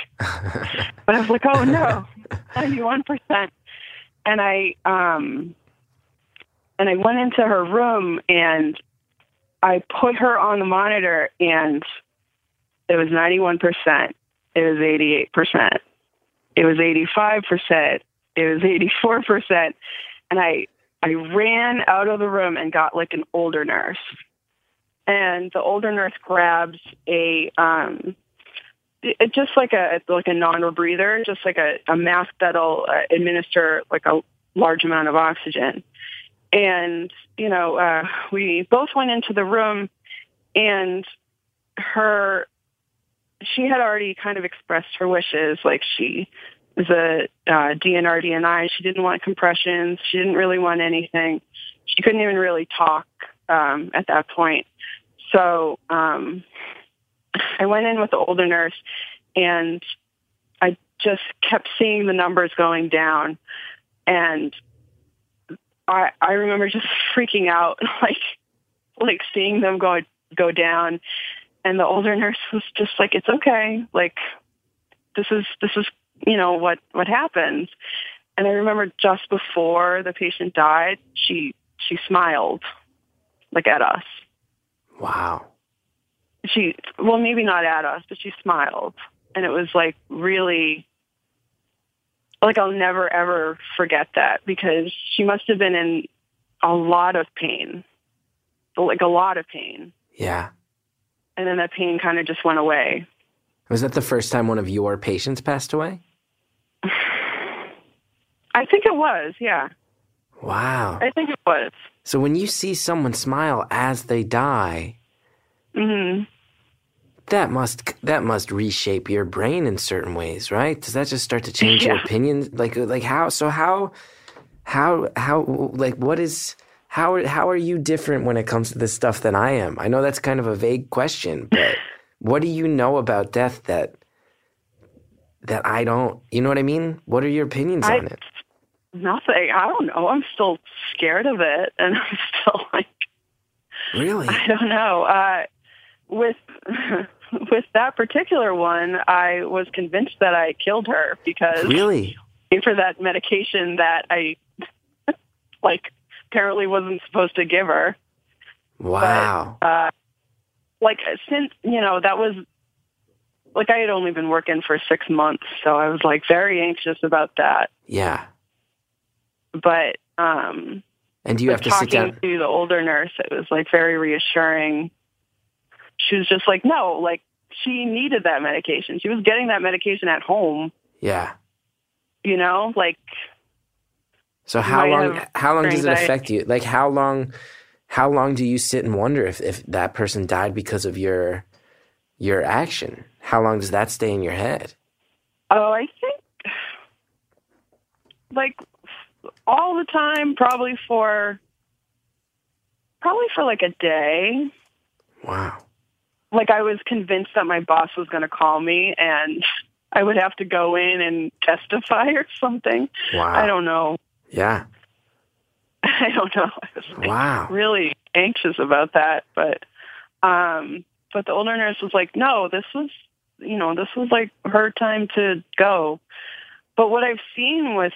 but I was like, oh no, ninety-one percent. And I, um, and I went into her room and I put her on the monitor, and it was ninety-one percent. it was 88%. It was 85%. It was 84%. And I I ran out of the room and got like an older nurse. And the older nurse grabs a um just like a like a non-rebreather, just like a, a mask that'll uh, administer like a large amount of oxygen. And you know, uh, we both went into the room, and her she had already kind of expressed her wishes, like she was a uh, DNR DNI. She didn't want compressions. She didn't really want anything. She couldn't even really talk um, at that point. So um, I went in with the older nurse, and I just kept seeing the numbers going down, and I I remember just freaking out, like like seeing them go go down, and the older nurse was just like, "It's okay, like this is this is you know what what happens." And I remember just before the patient died, she she smiled like at us. Wow. She well maybe not at us but she smiled. And it was like really like I'll never ever forget that because she must have been in a lot of pain like a lot of pain. Yeah. And then that pain kind of just went away. Was that the first time one of your patients passed away? I think it was yeah wow I think it was so when you see someone smile as they die mm-hmm. That must that must reshape your brain in certain ways, right? Does that just start to change yeah. your opinion? Like like how? So how how how like what is how how are you different when it comes to this stuff than I am? I know that's kind of a vague question, but what do you know about death that that I don't? You know what I mean? What are your opinions I, on it? Nothing. I don't know. I'm still scared of it, and I'm still like, really? I don't know. Uh, with with that particular one, I was convinced that I killed her because really for that medication that I like apparently wasn't supposed to give her. Wow. But, uh, like since you know that was like I had only been working for six months, so I was like very anxious about that. Yeah. But um. And do you have to sit down to the older nurse? It was like very reassuring she was just like, no, like she needed that medication. She was getting that medication at home. Yeah. You know, like. So how long? How long does it affect you? Like how long? How long do you sit and wonder if if that person died because of your your action? How long does that stay in your head? Oh, I think like all the time, probably for probably for like a day. Wow like I was convinced that my boss was going to call me and I would have to go in and testify or something. Wow. I don't know. Yeah. I don't know. I was like wow. really anxious about that, but um but the older nurse was like, "No, this was, you know, this was like her time to go." But what I've seen with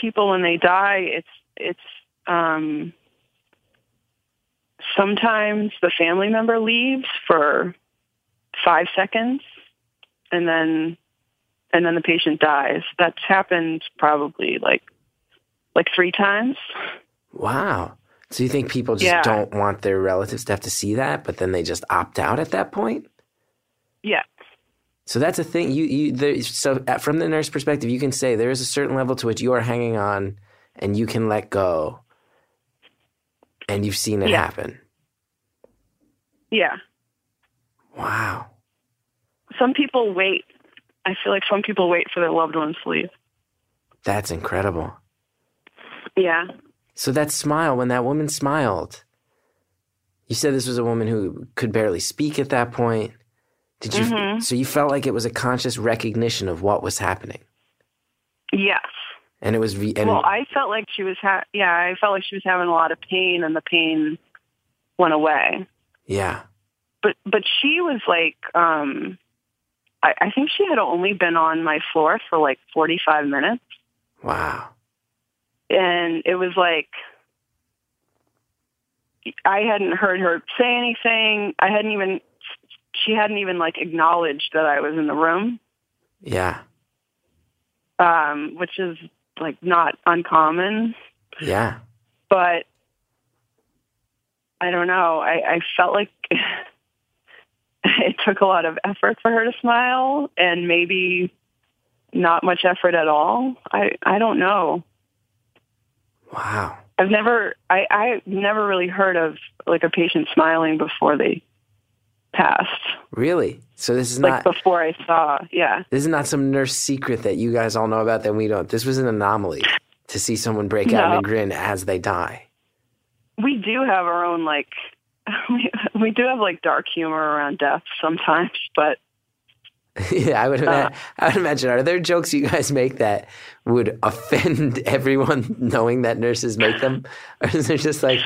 people when they die, it's it's um sometimes the family member leaves for five seconds and then and then the patient dies. That's happened probably like like three times. Wow. So you think people just yeah. don't want their relatives to have to see that, but then they just opt out at that point? Yeah. So that's a thing. You you there, so from the nurse perspective, you can say there is a certain level to which you are hanging on, and you can let go, and you've seen it yeah. happen. Yeah. Wow. Some people wait. I feel like some people wait for their loved ones to leave. That's incredible. Yeah. So that smile, when that woman smiled, you said this was a woman who could barely speak at that point. Did you? Mm-hmm. So you felt like it was a conscious recognition of what was happening. Yes. And it was. Re- and well, I felt like she was. Ha- yeah, I felt like she was having a lot of pain, and the pain went away. Yeah. But but she was like, um, I, I think she had only been on my floor for like forty five minutes. Wow. And it was like I hadn't heard her say anything. I hadn't even she hadn't even like acknowledged that I was in the room, Yeah. um, which is like not uncommon. Yeah. But I don't know. I, I felt like it took a lot of effort for her to smile, and maybe not much effort at all. I I don't know. Wow. I've never I I never really heard of like a patient smiling before they passed. Really? So this is not Like not before I saw, yeah. this is not some nurse secret that you guys all know about that we don't. This was an anomaly to see someone break out No. and grin as they die. We do have our own like we, we do have like dark humor around death sometimes, but yeah, I would, ima- Uh. I would imagine. Are there jokes you guys make that would offend everyone knowing that nurses make them? Or is it just like,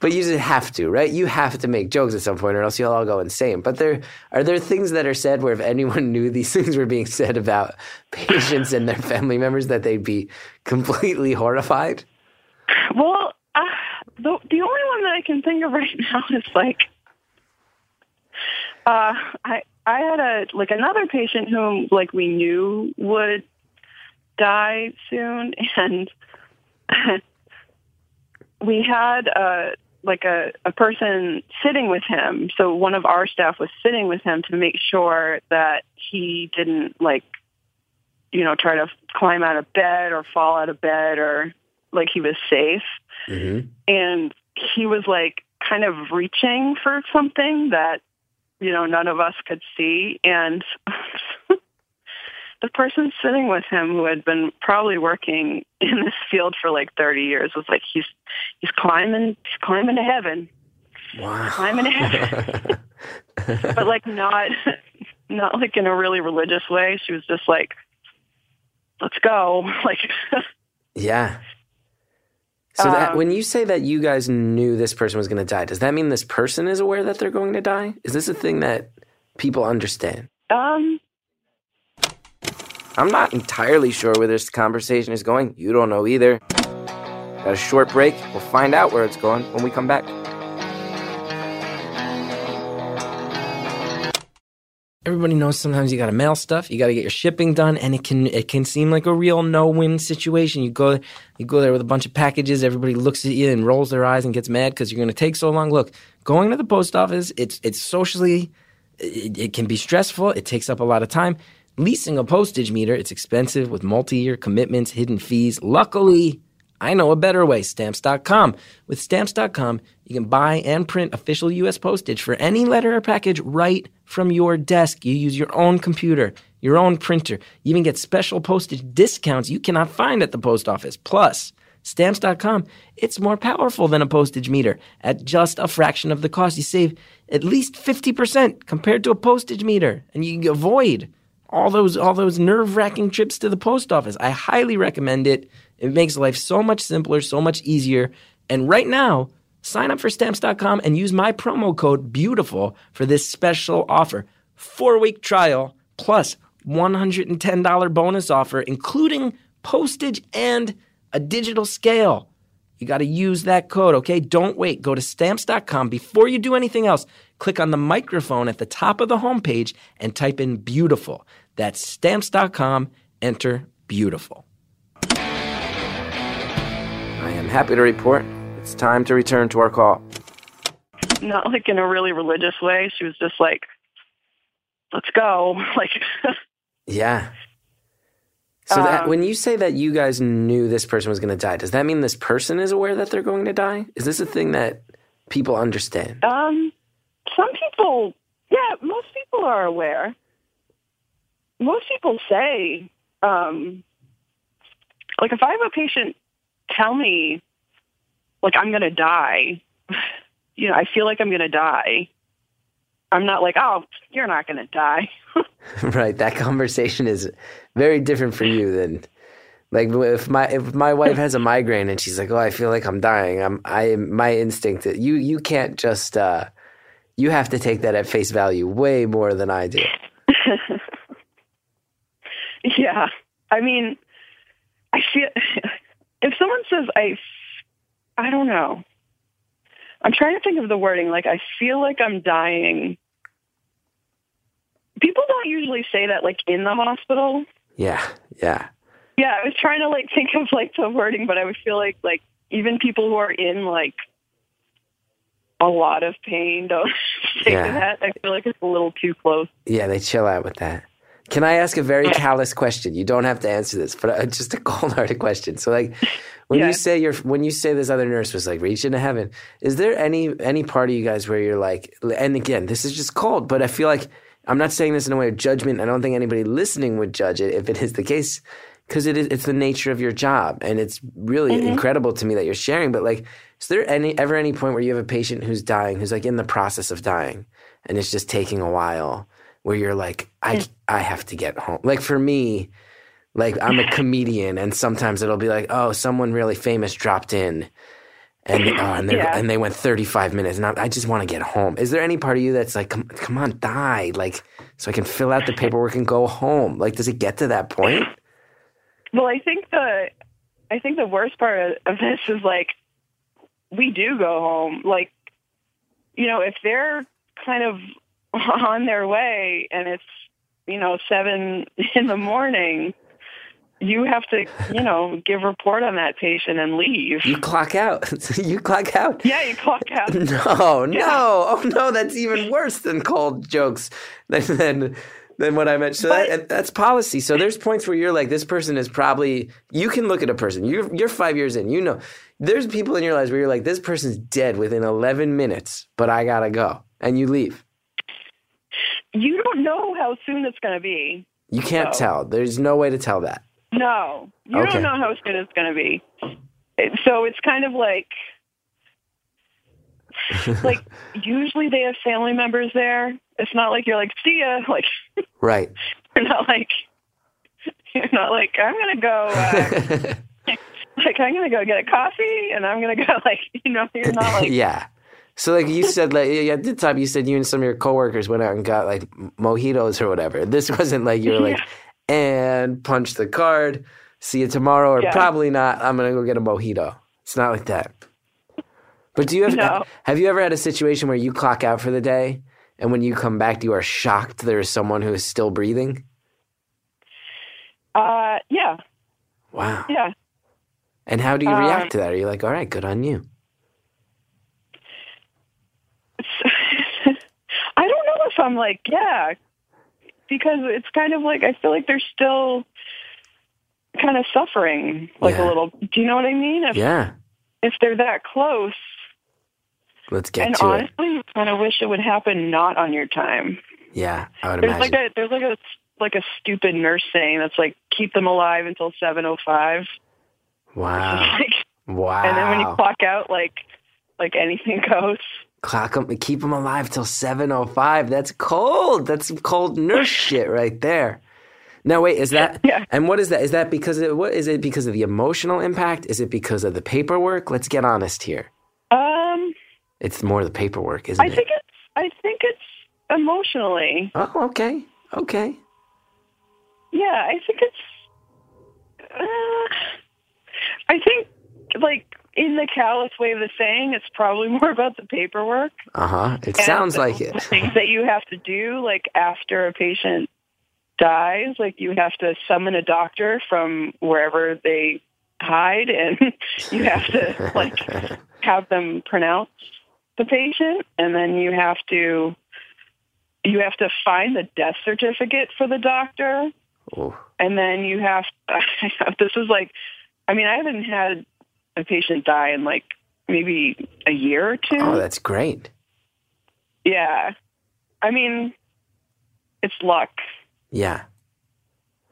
but you just have to, right? You have to make jokes at some point or else you'll all go insane. But there are there things that are said where if anyone knew these things were being said about patients and their family members that they'd be completely horrified? Well, uh, the the only one that I can think of right now is like, uh, I I had a like another patient whom like we knew would die soon, and we had uh like a a person sitting with him. So one of our staff was sitting with him to make sure that he didn't like, you know, try to climb out of bed or fall out of bed or like he was safe hmm and he was like kind of reaching for something that you know none of us could see. And the person sitting with him who had been probably working in this field for like 30 years was like he's he's climbing he's climbing to heaven. Wow. climbing to heaven. But like not not like in a really religious way. She was just like let's go. Like Yeah. So that Um, when you say that you guys knew this person was going to die, does that mean this person is aware that they're going to die? Is this a thing that people understand? um I'm not entirely sure where this conversation is going. You don't know either. Got a short break. We'll find out where it's going when we come back. Everybody knows sometimes you got to mail stuff, you got to get your shipping done, and it can it can seem like a real no-win situation. You go you go there with a bunch of packages, everybody looks at you and rolls their eyes and gets mad because you're going to take so long. Look, going to the post office, it's it's socially it, it can be stressful. It takes up a lot of time. Leasing a postage meter, it's expensive with multi-year commitments, hidden fees. Luckily, I know a better way, stamps.com. With stamps.com, you can buy and print official US postage for any letter or package right from your desk. You use your own computer, your own printer. You even get special postage discounts you cannot find at the post office. Plus, Stamps.com, it's more powerful than a postage meter. At just a fraction of the cost, you save at least 50% compared to a postage meter, and you avoid all those all those nerve-wracking trips to the post office. I highly recommend it. It makes life so much simpler, so much easier. And right now, sign up for stamps.com and use my promo code beautiful for this special offer. 4-week trial plus $110 bonus offer including postage and a digital scale. You got to use that code, okay? Don't wait. Go to stamps.com before you do anything else. Click on the microphone at the top of the homepage and type in beautiful. That's stamps.com. Enter beautiful. Happy to report it's time to return to our call. not like in a really religious way. She was just like, "Let's go!" Like, Yeah. So that Um, when you say that you guys knew this person was going to die, does that mean this person is aware that they're going to die? Is this a thing that people understand? um, some people, yeah, most people are aware. Most people say, um, like, if I have a patient tell me, like, I'm going to die, you know, I feel like I'm going to die. I'm not like, oh, you're not going to die. right. That conversation is very different for you than like if my if my wife has a migraine and she's like, "Oh, I feel like I'm dying." I'm I my instinct you you can't just uh you have to take that at face value way more than I do. Yeah. I mean, I feel if someone says I I don't know. I'm trying to think of the wording like I feel like I'm dying. people don't usually say that like in the hospital. Yeah, yeah. Yeah, I was trying to like think of like the wording, but I would feel like like even people who are in like a lot of pain don't say Yeah. that. I feel like it's a little too close. Yeah, they chill out with that. Can I ask a very callous question? You don't have to answer this, but uh, just a cold-hearted question. So, like, when Yeah. you say you're, when you say this other nurse was like reach into heaven, is there any any part of you guys where you're like, and again, this is just cold, but I feel like I'm not saying this in a way of judgment. I don't think anybody listening would judge it if it is the case, because it is it's the nature of your job, and it's really incredible to me that you're sharing. But like, is there any ever any point where you have a patient who's dying, who's like in the process of dying, and it's just taking a while? Where you're like, I, I have to get home. Like for me, like I'm a comedian, and sometimes it'll be like, oh, someone really famous dropped in, and oh, and, they Yeah. and they went 35 minutes, and I, I just want to get home. Is there any part of you that's like, come, come on, die, like, so I can fill out the paperwork and go home? Like, does it get to that point? Well, I think the I think the worst part of this is like we do go home. Like, you know, if they're kind of on their way and it's you know seven in the morning, you have to you know give report on that patient and leave. You clock out. you clock out. yeah, you clock out. No, no. Oh no, that's even worse than cold jokes than than, than what I meant. So But- that, that's policy. So there's points where you're like, this person is probably. You can look at a person. You're you're five years in. You know, there's people in your lives where you're like, this person's dead within 11 minutes, but I gotta go, and you leave. You don't know how soon it's going to be. You can't No. tell. There's no way to tell that. No, you Okay. don't know how soon it's going to be. So it's kind of like, like usually they have family members there. It's not like you're like, see ya. Like Right. you're not like, you're not like I'm gonna go. Uh, like I'm gonna go get a coffee, and I'm gonna go like you know you're not like yeah. So like you said, like at the time you said you and some of your coworkers went out and got like mojitos or whatever. This wasn't like you were like, and punch the card, see you tomorrow, or Yeah. probably not. I'm gonna go get a mojito. It's not like that. But do you have No. have you ever had a situation where you clock out for the day, and when you come back, you are shocked there is someone who is still breathing? uh yeah Wow. yeah. And how do you Um, react to that? Are you like, all right, good on you? I don't know if I'm like, yeah, because it's kind of like I feel like they're still kind of suffering, like Yeah. a little. Do you know what I mean? If Yeah. if they're that close, Let's get and to it. And honestly, I kind of wish it would happen not on your time. Yeah, I would There's imagine. like a there's like a like a stupid nurse saying that's like keep them alive until seven oh five. wow. Like, Wow. and then when you clock out, like like anything goes. Clock 'em- keep them alive till 7.05. That's cold. That's some cold nurse shit right there. Now, wait, is that, Yeah. and what is that? Is that because of, what is it because of the emotional impact? Is it because of the paperwork? Let's get honest here. Um, It's more the paperwork, isn't I it? think it's I think it's emotionally. oh, okay. Okay. Yeah, I think it's. Uh, I think, like in the callous way of the saying, it's probably more about the paperwork. Uh huh. It sounds like it. things that you have to do, like after a patient dies, like you have to summon a doctor from wherever they hide, and you have to like have them pronounce the patient, and then you have to you have to find the death certificate for the doctor Oh, and then you have this is like i mean i haven't had a patient die in like maybe a year or two oh, that's great. yeah i mean it's luck Yeah.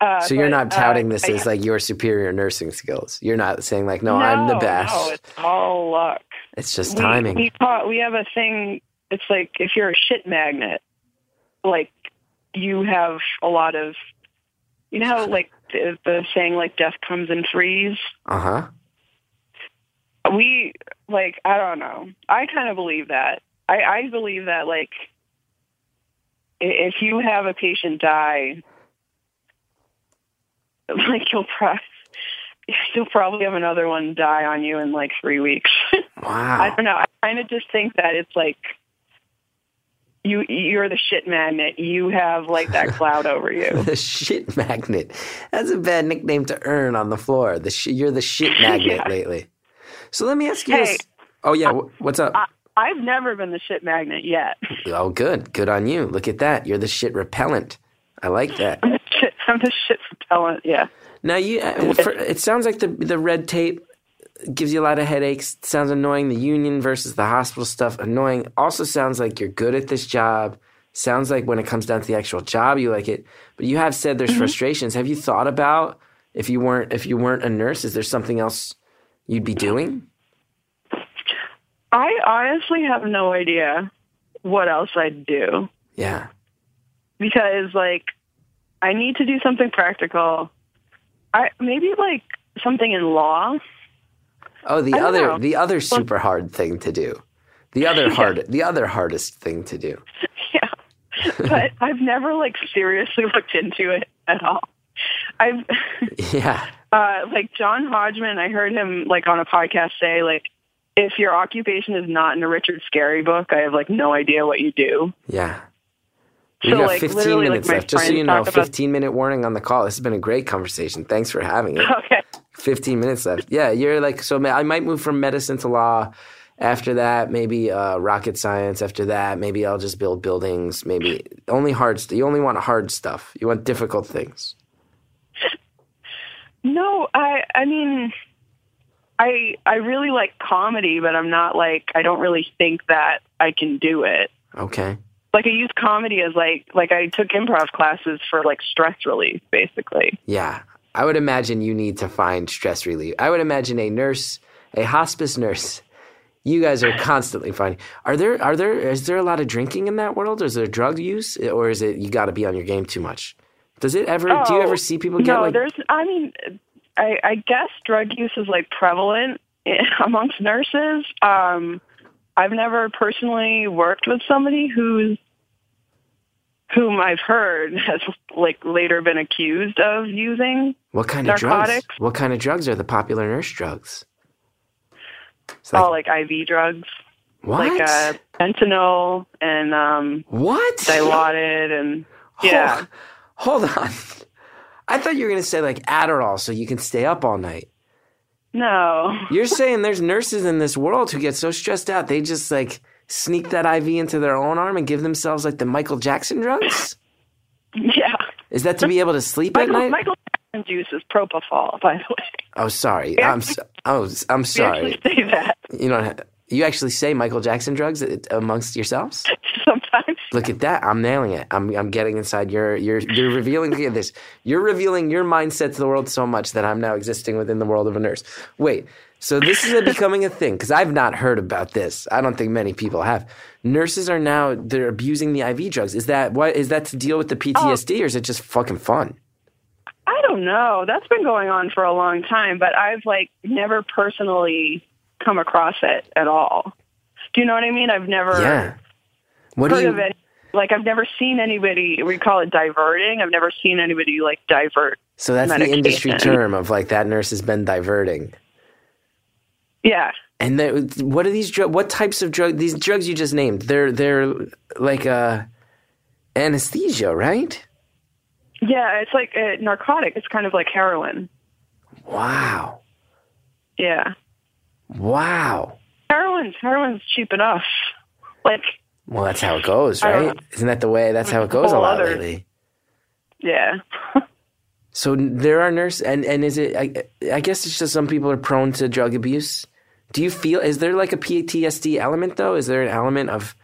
uh, So you're but, not touting uh, this I- as like your superior nursing skills. You're not saying like, no, I'm the best. no it's all luck it's just we, timing. we, call, we have a thing it's like if you're a shit magnet like you have a lot of you know like the, the saying like death comes in threes Uh huh. We like i don't know i kind of believe that i i believe that like if you have a patient die like you'll probably you'll probably have another one die on you in like three weeks Wow. i don't know i kind of just think that it's like you you're the shit magnet. You have like that cloud over you. The shit magnet. That's a bad nickname to earn on the floor. The sh- you're the shit magnet Yeah. lately. So let me ask you Hey, this. Oh yeah, wh- what's up? I, I've never been the shit magnet yet. oh, good, good on you. Look at that. You're the shit repellent. I like that. I'm the shit, I'm the shit repellent. Yeah. Now you, uh, for, it sounds like the the red tape gives you a lot of headaches. It sounds annoying. The union versus the hospital stuff annoying. Also sounds like you're good at this job. Sounds like when it comes down to the actual job, you like it. But you have said there's frustrations. Have you thought about if you weren't if you weren't a nurse, is there something else you'd be doing? I honestly have no idea what else I'd do Yeah. because like I need to do something practical. I maybe like something in law. Oh, the other know. the other super hard thing to do. The other hard the other hardest thing to do. Yeah. But I've never like seriously looked into it at all. I've Yeah. Uh like John Hodgman, I heard him like on a podcast say like if your occupation is not in a Richard Scarry book, I have like no idea what you do. Yeah. We So, got like, 15 literally, like, minutes left. Just so you know, talk about- 15 minute warning on the call. This has been a great conversation. Thanks for having it. Okay. 15 minutes left. Yeah, you're like, so I might move from medicine to law. After that, maybe uh, rocket science. After that, maybe I'll just build buildings. Maybe only hard. St- you only want hard stuff. You want difficult things. No, I I mean I I really like comedy, but I'm not like I don't really think that I can do it. Okay. Like I use comedy as like like I took improv classes for like stress relief basically. Yeah. I would imagine you need to find stress relief. I would imagine a nurse, a hospice nurse. You guys are constantly finding. Are there are there is there a lot of drinking in that world? Is there drug use, or is it you got to be on your game too much? Does it ever? do you Oh, ever see people get no, like? there's I mean I I guess drug use is like prevalent amongst nurses. Um I've never personally worked with somebody who's whom I've heard has like later been accused of using What kind of drugs? What kind of drugs are the popular nurse drugs? It's like, all like IV drugs, what? like uh, fentanyl and um, what? Dilaudid, and yeah. Hold, hold on. I thought you were gonna say like Adderall, so you can stay up all night. No, You're saying there's nurses in this world who get so stressed out they just like sneak that IV into their own arm and give themselves like the Michael Jackson drugs? yeah. Is that to be able to sleep at Michael, night? Michael Jackson juice is propofol, by the way. Oh, sorry. I'm so, oh, I'm sorry. actually say that You don't. ha- You actually say Michael Jackson drugs amongst yourselves? sometimes. Look at that! I'm nailing it. I'm I'm getting inside your you're you're revealing. This. You're revealing your mindset to the world so much that I'm now existing within the world of a nurse. Wait. So this is a becoming a thing because I've not heard about this. I don't think many people have. Nurses are now they're abusing the IV drugs. Is that what is that to deal with the oh. PTSD or is it just fucking fun? I don't know. That's been going on for a long time, but I've like never personally come across it at all. Do you know what I mean? I've never Yeah. What do heard you? of it. Like I've never seen anybody. We call it diverting. I've never seen anybody like divert. So that's the industry term of like that nurse has been diverting. Yeah. And then, what are these drugs? What types of drugs? These drugs you just named, they're they're like uh, anesthesia, right? Yeah, it's like a narcotic. It's kind of like heroin. Wow, Yeah. Wow. Heroin's heroin's cheap enough. Like, Well, that's how it goes, right? Isn't that the way? That's how it goes a lot other- lately. yeah. So there are nurses, and and is it? I, I guess it's just some people are prone to drug abuse. Do you feel? Is there like a PTSD element though? Is there an element of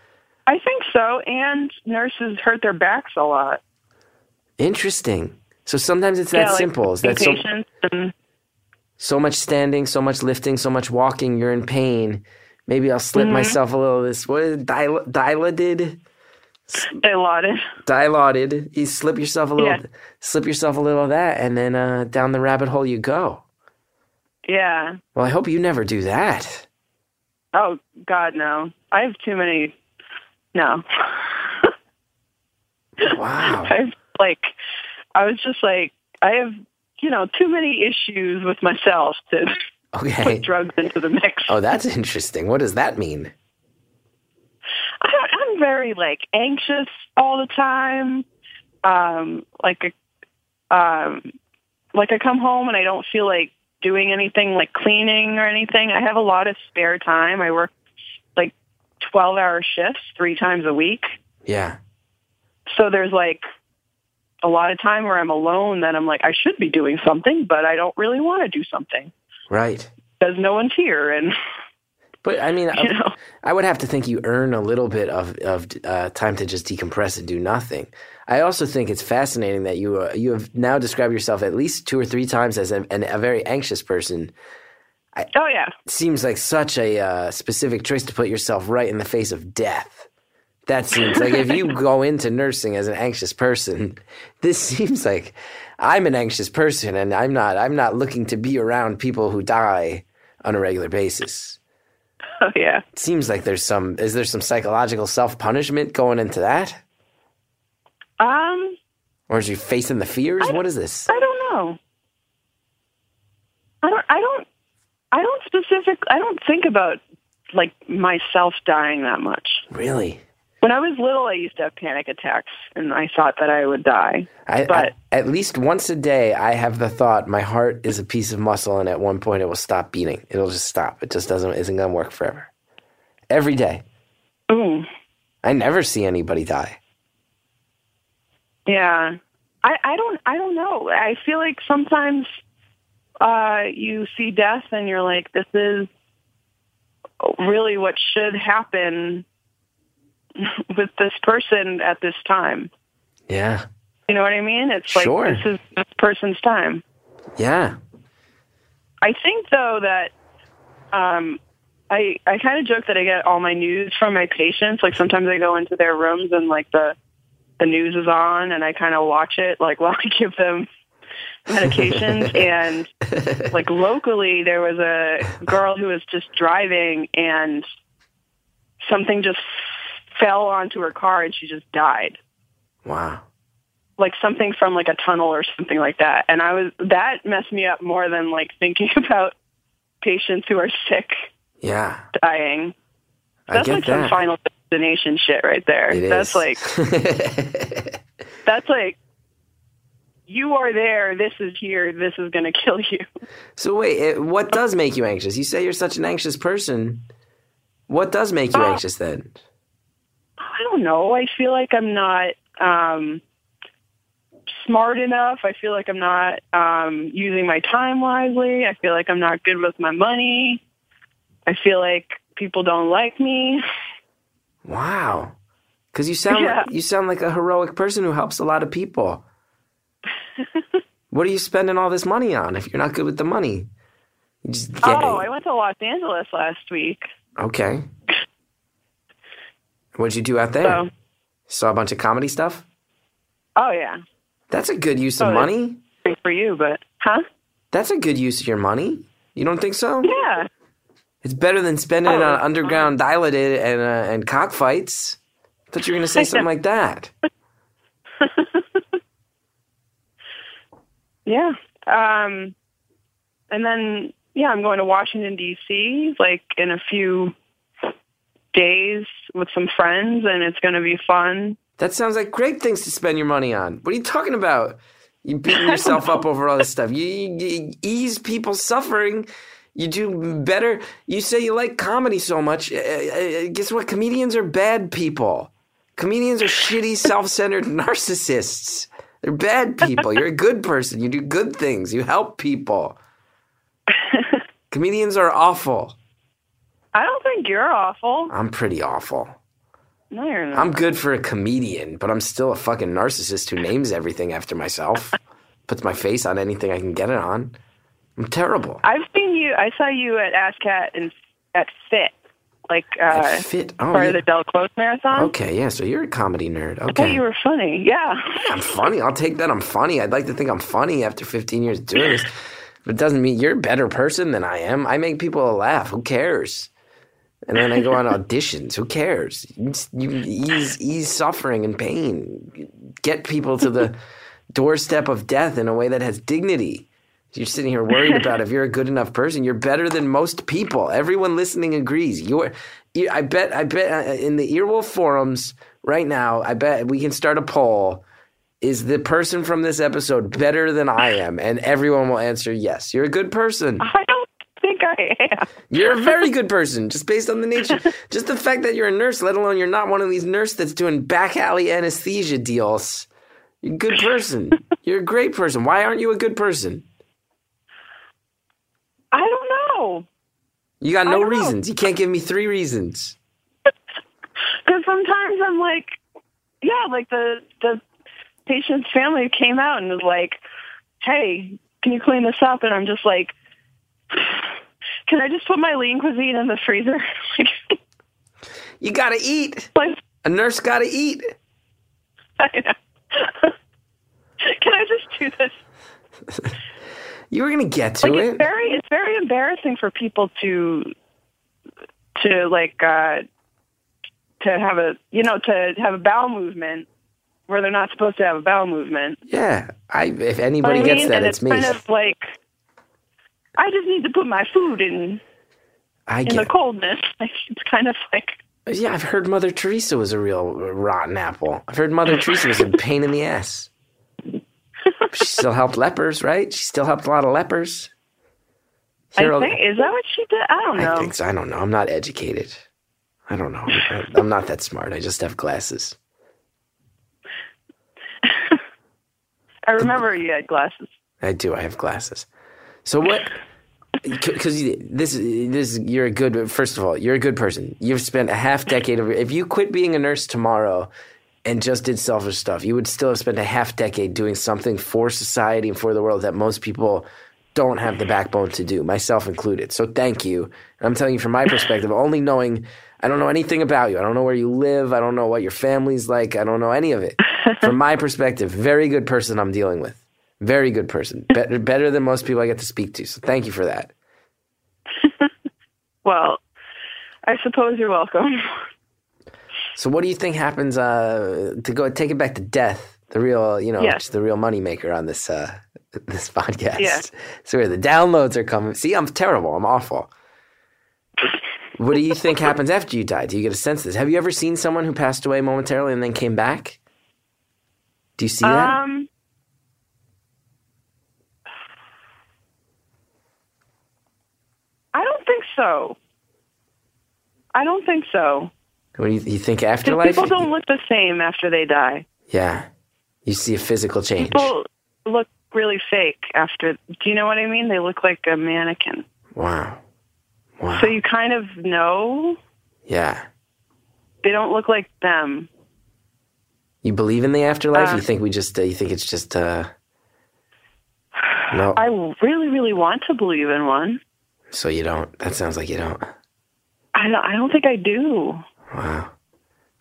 I think so. And nurses hurt their backs a lot. interesting? So sometimes it's that like simple. Is that so? and so much standing, so much lifting, so much walking, you're in pain. Maybe I'll slip Mm-hmm. myself a little this what is it, dil- dilated dilaudid. dilated. You slip yourself a little Yeah. slip yourself a little of that and then uh, down the rabbit hole you go. Yeah. Well, I hope you never do that. Oh God, no. I have too many. No. Wow. I've like, I was just like, I have, you know, too many issues with myself to Okay. put drugs into the mix. Oh, that's interesting. What does that mean? I, I'm very like anxious all the time. Um, like, a, um, like I come home and I don't feel like doing anything like cleaning or anything. I have a lot of spare time. I work like 12 hour shifts three times a week. Yeah. So there's like a lot of time where I'm alone that I'm like, I should be doing something, but I don't really want to do something Right. because no one's here. And, But I mean, you know, I would have to think you earn a little bit of of uh, time to just decompress and do nothing. I also think it's fascinating that you uh, you have now described yourself at least two or three times as a, an, a very anxious person. oh yeah. Seems like such a uh, specific choice to put yourself right in the face of death. That seems like if you go into nursing as an anxious person, this seems like I'm an anxious person and I'm not I'm not looking to be around people who die on a regular basis. Oh yeah. It seems like there's some is there some psychological self-punishment going into that? Um, Or is you facing the fears? What is this? I don't know. I don't. I don't. I don't specific. I don't think about like myself dying that much. Really? When I was little, I used to have panic attacks, and I thought that I would die. I, But- I, at least once a day, I have the thought my heart is a piece of muscle, and at one point it will stop beating. It'll just stop. It just doesn't isn't gonna work forever. Every day, Ooh, I never see anybody die. yeah. I. I don't. I don't know. I feel like sometimes uh, you see death, and you're like, this is really what should happen with this person at this time. Yeah, You know what I mean? It's like Sure. this is this person's time. yeah, I think though that um I I kind of joke that I get all my news from my patients. Like sometimes I go into their rooms and like the the news is on and I kind of watch it like while I give them medications and like locally there was a girl who was just driving and something just fell onto her car and she just died wow. like something from like a tunnel or something like that. And I was that messed me up more than like thinking about patients who are sick Yeah, dying. That's like some final destination shit right there. It that's is. like that's like you are there, this is here, this is gonna kill you. so wait, what does make you anxious? You say you're such an anxious person. What does make you Oh. anxious then? I don't know. I feel like I'm not um smart enough. I feel like I'm not um using my time wisely. I feel like I'm not good with my money. I feel like people don't like me. Wow. Because you sound Yeah. like, you sound like a heroic person who helps a lot of people. what are you spending all this money on if you're not good with the money? Oh, it. I went to Los Angeles last week. Okay. What'd you do out there? So, Saw a bunch of comedy stuff? oh yeah. That's a good use of Oh, money. Great for you, but huh? That's a good use of your money. You don't think so? Yeah. It's better than spending it Oh, on it's underground dilated and uh, and cockfights. I thought you were going to say something like that. Yeah. Um and then yeah, I'm going to Washington DC like in a few days with some friends and it's going to be fun. That sounds like great things to spend your money on. What are you talking about? You beating yourself up over all this stuff. You, you, you ease people's suffering. You do better. You say you like comedy so much. Uh, uh, guess what? Comedians are bad people. Comedians are shitty, self-centered narcissists. They're bad people. You're a good person. You do good things. You help people. Comedians are awful. I don't think you're awful. I'm pretty awful. No, you're not. I'm good for a comedian, but I'm still a fucking narcissist who names everything after myself, puts my face on anything I can get it on. I'm terrible. I've seen you. I saw you at ASCAT and at Fit, like uh, I fit. Oh, part yeah. of the Del Close Marathon. okay, yeah. So you're a comedy nerd. Okay, I thought Okay, you were funny. Yeah. I'm funny. I'll take that. I'm funny. I'd like to think I'm funny after 15 years doing this, but it doesn't mean you're a better person than I am. I make people laugh. Who cares? And then I go on auditions. Who cares? You, ease ease suffering and pain. Get people to the doorstep of death in a way that has dignity. You're sitting here worried about if you're a good enough person. You're better than most people. Everyone listening agrees. You're You- I bet. I bet uh, in the Earwolf forums right now. I bet we can start a poll. Is the person from this episode better than I am? And everyone will answer yes. You're a good person. I don't think I am. You're a very good person, just based on the nature, just the fact that you're a nurse, let alone you're not one of these nurses that's doing back alley anesthesia deals. You're a good person. You're a great person. Why aren't you a good person? I don't know. You got no don't know. reasons. You can't give me three reasons. Because sometimes I'm like, yeah, like the the patient's family came out and was like, "Hey, can you clean this up?" And I'm just like, "Can I just put my lean cuisine in the freezer?" You gotta eat. like, A nurse gotta eat. I know. Can I just do this? You were gonna get to Like it. it's very it's very embarrassing for people to to like uh to have a you know to have a bowel movement where they're not supposed to have a bowel movement. yeah. I if anybody I gets mean, that, and it's me. kind of like I just need to put my food in I in the coldness. Like, it's kind of like Yeah, I've heard Mother Teresa was a real rotten apple. I've heard Mother Teresa was a pain in the ass. She still helped lepers, right? She still helped a lot of lepers. I think is that what she did? I don't know. I think so. I don't know. I'm not educated. I don't know. I- I'm not that smart. I just have glasses. I remember you had glasses. I do. I have glasses. So what? Because this, this, you're a good. First of all, you're a good person. You've spent a half decade of. If you quit being a nurse tomorrow, and just did selfish stuff, you would still have spent a half decade doing something for society and for the world that most people don't have the backbone to do, myself included. So thank you. And I'm telling you from my perspective, only knowing I don't know anything about you. I don't know where you live. I don't know what your family's like. I don't know any of it. from my perspective, very good person I'm dealing with. Very good person. Better better than most people I get to speak to. So thank you for that. Well, I suppose you're welcome. So what do you think happens uh, to go take it back to death? The real, you know, Yes. the real moneymaker on this uh, this podcast. Yeah. So where the downloads are coming. See, I'm terrible. I'm awful. What do you think happens after you die? Do you get a sense of this? Have you ever seen someone who passed away momentarily and then came back? Do you see that? Um, I don't think so. I don't think so. What do you, you think afterlife? people don't look the same after they die. yeah. You see a physical change. People look really fake after. Do you know what I mean? They look like a mannequin. Wow. Wow. So you kind of know yeah. they don't look like them. You believe in the afterlife? Uh, you think we just? Uh, you think it's just? uh No. I really, really want to believe in one. So you don't. That sounds like you don't. I don't. I don't think I do. Wow.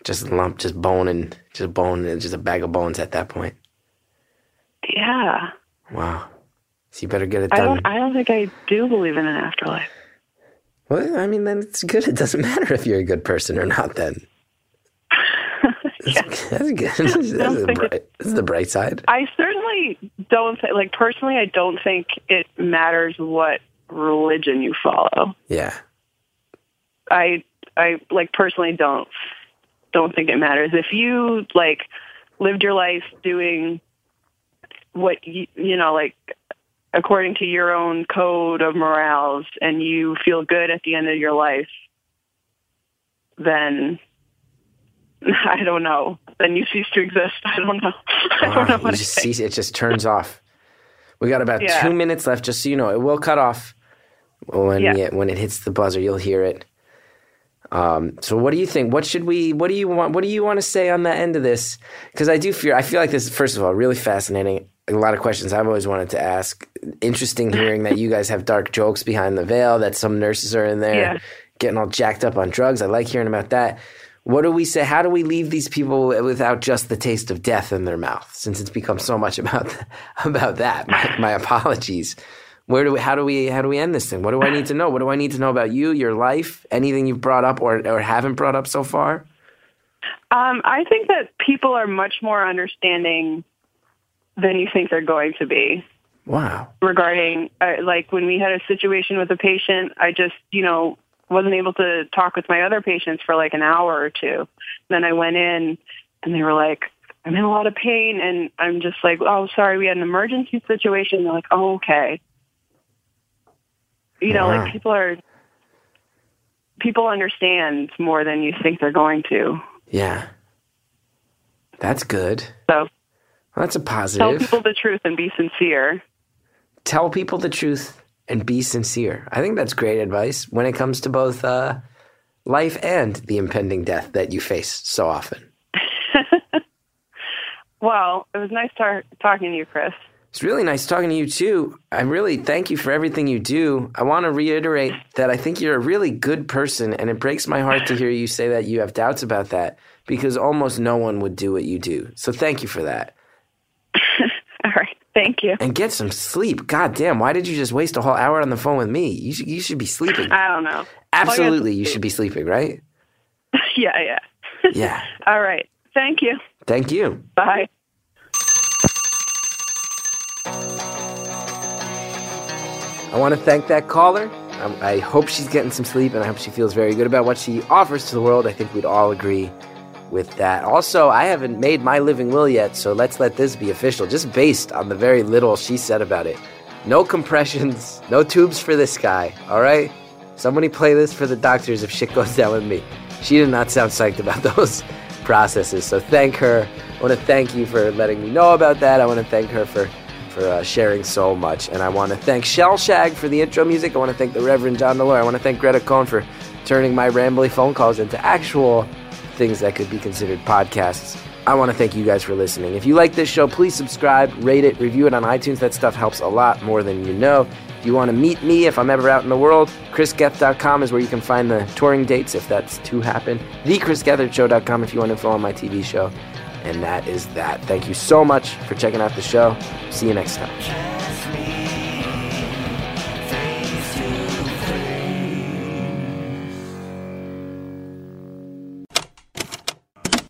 Just lump, just bone and just bone and just a bag of bones at that point. Yeah, Wow. So you better get it done. I don't. I don't think I do believe in an afterlife. well, I mean, then it's good. It doesn't matter if you're a good person or not. Then yeah. that's good. that's, the bright, that's the bright side. I certainly don't think, like, personally, I don't think it matters what religion you follow. Yeah. I, I, like, personally don't, don't think it matters. If you, like, lived your life doing what, you, you know, like, according to your own code of morals and you feel good at the end of your life, then I don't know. Then you cease to exist. I don't know. I don't know what just say. it just turns off. We got about Yeah. two minutes left, just so you know. It will cut off when Yeah. yeah, when it hits the buzzer. You'll hear it. Um, so what do you think? What should we? What do you want? What do you want to say on the end of this? Because I do fear. I feel like this. is, First of all, really fascinating. A lot of questions I've always wanted to ask. Interesting hearing that you guys have dark jokes behind the veil. That some nurses are in there Yeah. getting all jacked up on drugs. I like hearing about that. What do we say? How do we leave these people without just the taste of death in their mouth? Since it's become so much about about that. My, my apologies. Where do we? How do we? How do we end this thing? What do I need to know? What do I need to know about you, your life, anything you've brought up or or haven't brought up so far? Um, I think that people are much more understanding than you think they're going to be Wow. regarding, uh, like, when we had a situation with a patient, I just, you know, wasn't able to talk with my other patients for like an hour or two. Then I went in and they were like, I'm in a lot of pain. And I'm just like, oh, sorry, we had an emergency situation. They're like, oh, okay. You know, Wow. like people are, people understand more than you think they're going to. Yeah. That's good. So Well, that's a positive. tell people the truth and be sincere. Tell people the truth and be sincere. I think that's great advice when it comes to both uh, life and the impending death that you face so often. Well, it was nice tar- talking to you, Chris. It's really nice talking to you too. I really thank you for everything you do. I want to reiterate that I think you're a really good person, and it breaks my heart to hear you say that you have doubts about that because almost no one would do what you do. So thank you for that. All right. Thank you. And get some sleep. God damn, why did you just waste a whole hour on the phone with me? You should, you should be sleeping. I don't know. Absolutely, you should be sleeping, right? Yeah, yeah. Yeah. All right. Thank you. Thank you. Bye. I want to thank that caller. Um, I hope she's getting some sleep and I hope she feels very good about what she offers to the world. I think we'd all agree with that. Also, I haven't made my living will yet, so let's let this be official, just based on the very little she said about it. No compressions, no tubes for this guy, all right? Somebody play this for the doctors if shit goes down with me. She did not sound psyched about those processes, so thank her. I want to thank you for letting me know about that. I want to thank her for for uh, sharing so much. And I want to thank Shellshag for the intro music. I want to thank the Reverend John DeLore. I want to thank Greta Cohn for turning my rambly phone calls into actual things that could be considered podcasts. I want to thank you guys for listening. If you like this show, please subscribe, rate it, review it on iTunes. That stuff helps a lot more than you know. If you want to meet me, if I'm ever out in the world, chrisgeth.com is where you can find the touring dates if that's to happen. TheChrisGethardShow.com if you want info on my TV show. And that is that. Thank you so much for checking out the show. See you next time.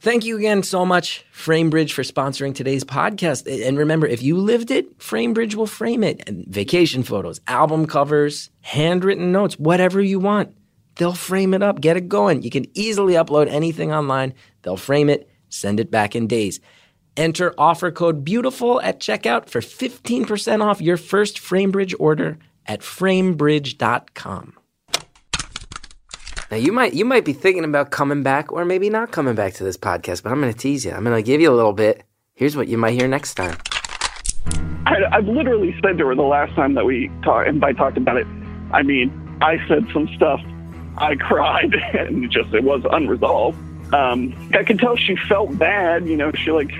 Thank you again so much, Framebridge, for sponsoring today's podcast. And remember, if you lived it, Framebridge will frame it. Vacation photos, album covers, handwritten notes, whatever you want. They'll frame it up, get it going. You can easily upload anything online. They'll frame it, send it back in days. Enter offer code BEAUTIFUL at checkout for 15% off your first Framebridge order at framebridge.com. Now you might you might be thinking about coming back or maybe not coming back to this podcast, but I'm going to tease you. I'm going to give you a little bit. Here's what you might hear next time. I, I've literally said to her the last time that we talked, and by talked about it. I mean, I said some stuff. I cried, and it just it was unresolved. Um, I could tell she felt bad. You know, she like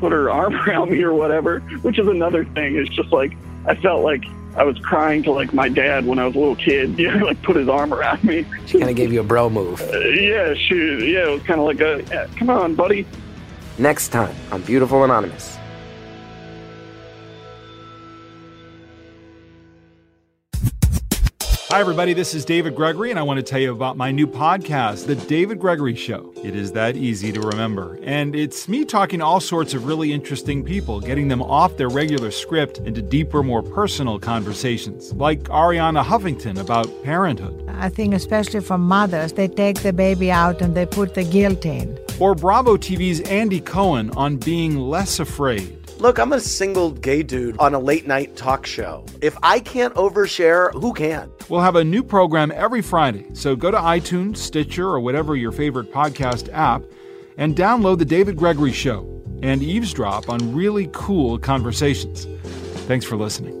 put her arm around me or whatever, which is another thing. It's just like I felt like I was crying to like my dad when I was a little kid. You know, like put his arm around me. She kind of gave you a bro move. Uh, yeah, she, yeah, it was kind of like a yeah, come on, buddy. Next time on Beautiful Anonymous. Hi, everybody. This is David Gregory, and I want to tell you about my new podcast, The David Gregory Show. It is that easy to remember. And it's me talking to all sorts of really interesting people, getting them off their regular script into deeper, more personal conversations, like Arianna Huffington about parenthood, I think, especially for mothers, they take the baby out and they put the guilt in. or Bravo TV's Andy Cohen on being less afraid. Look, I'm a single gay dude on a late night talk show. If I can't overshare, who can? We'll have a new program every Friday, so go to iTunes, Stitcher, or whatever your favorite podcast app and download The David Gregory Show and eavesdrop on really cool conversations. Thanks for listening.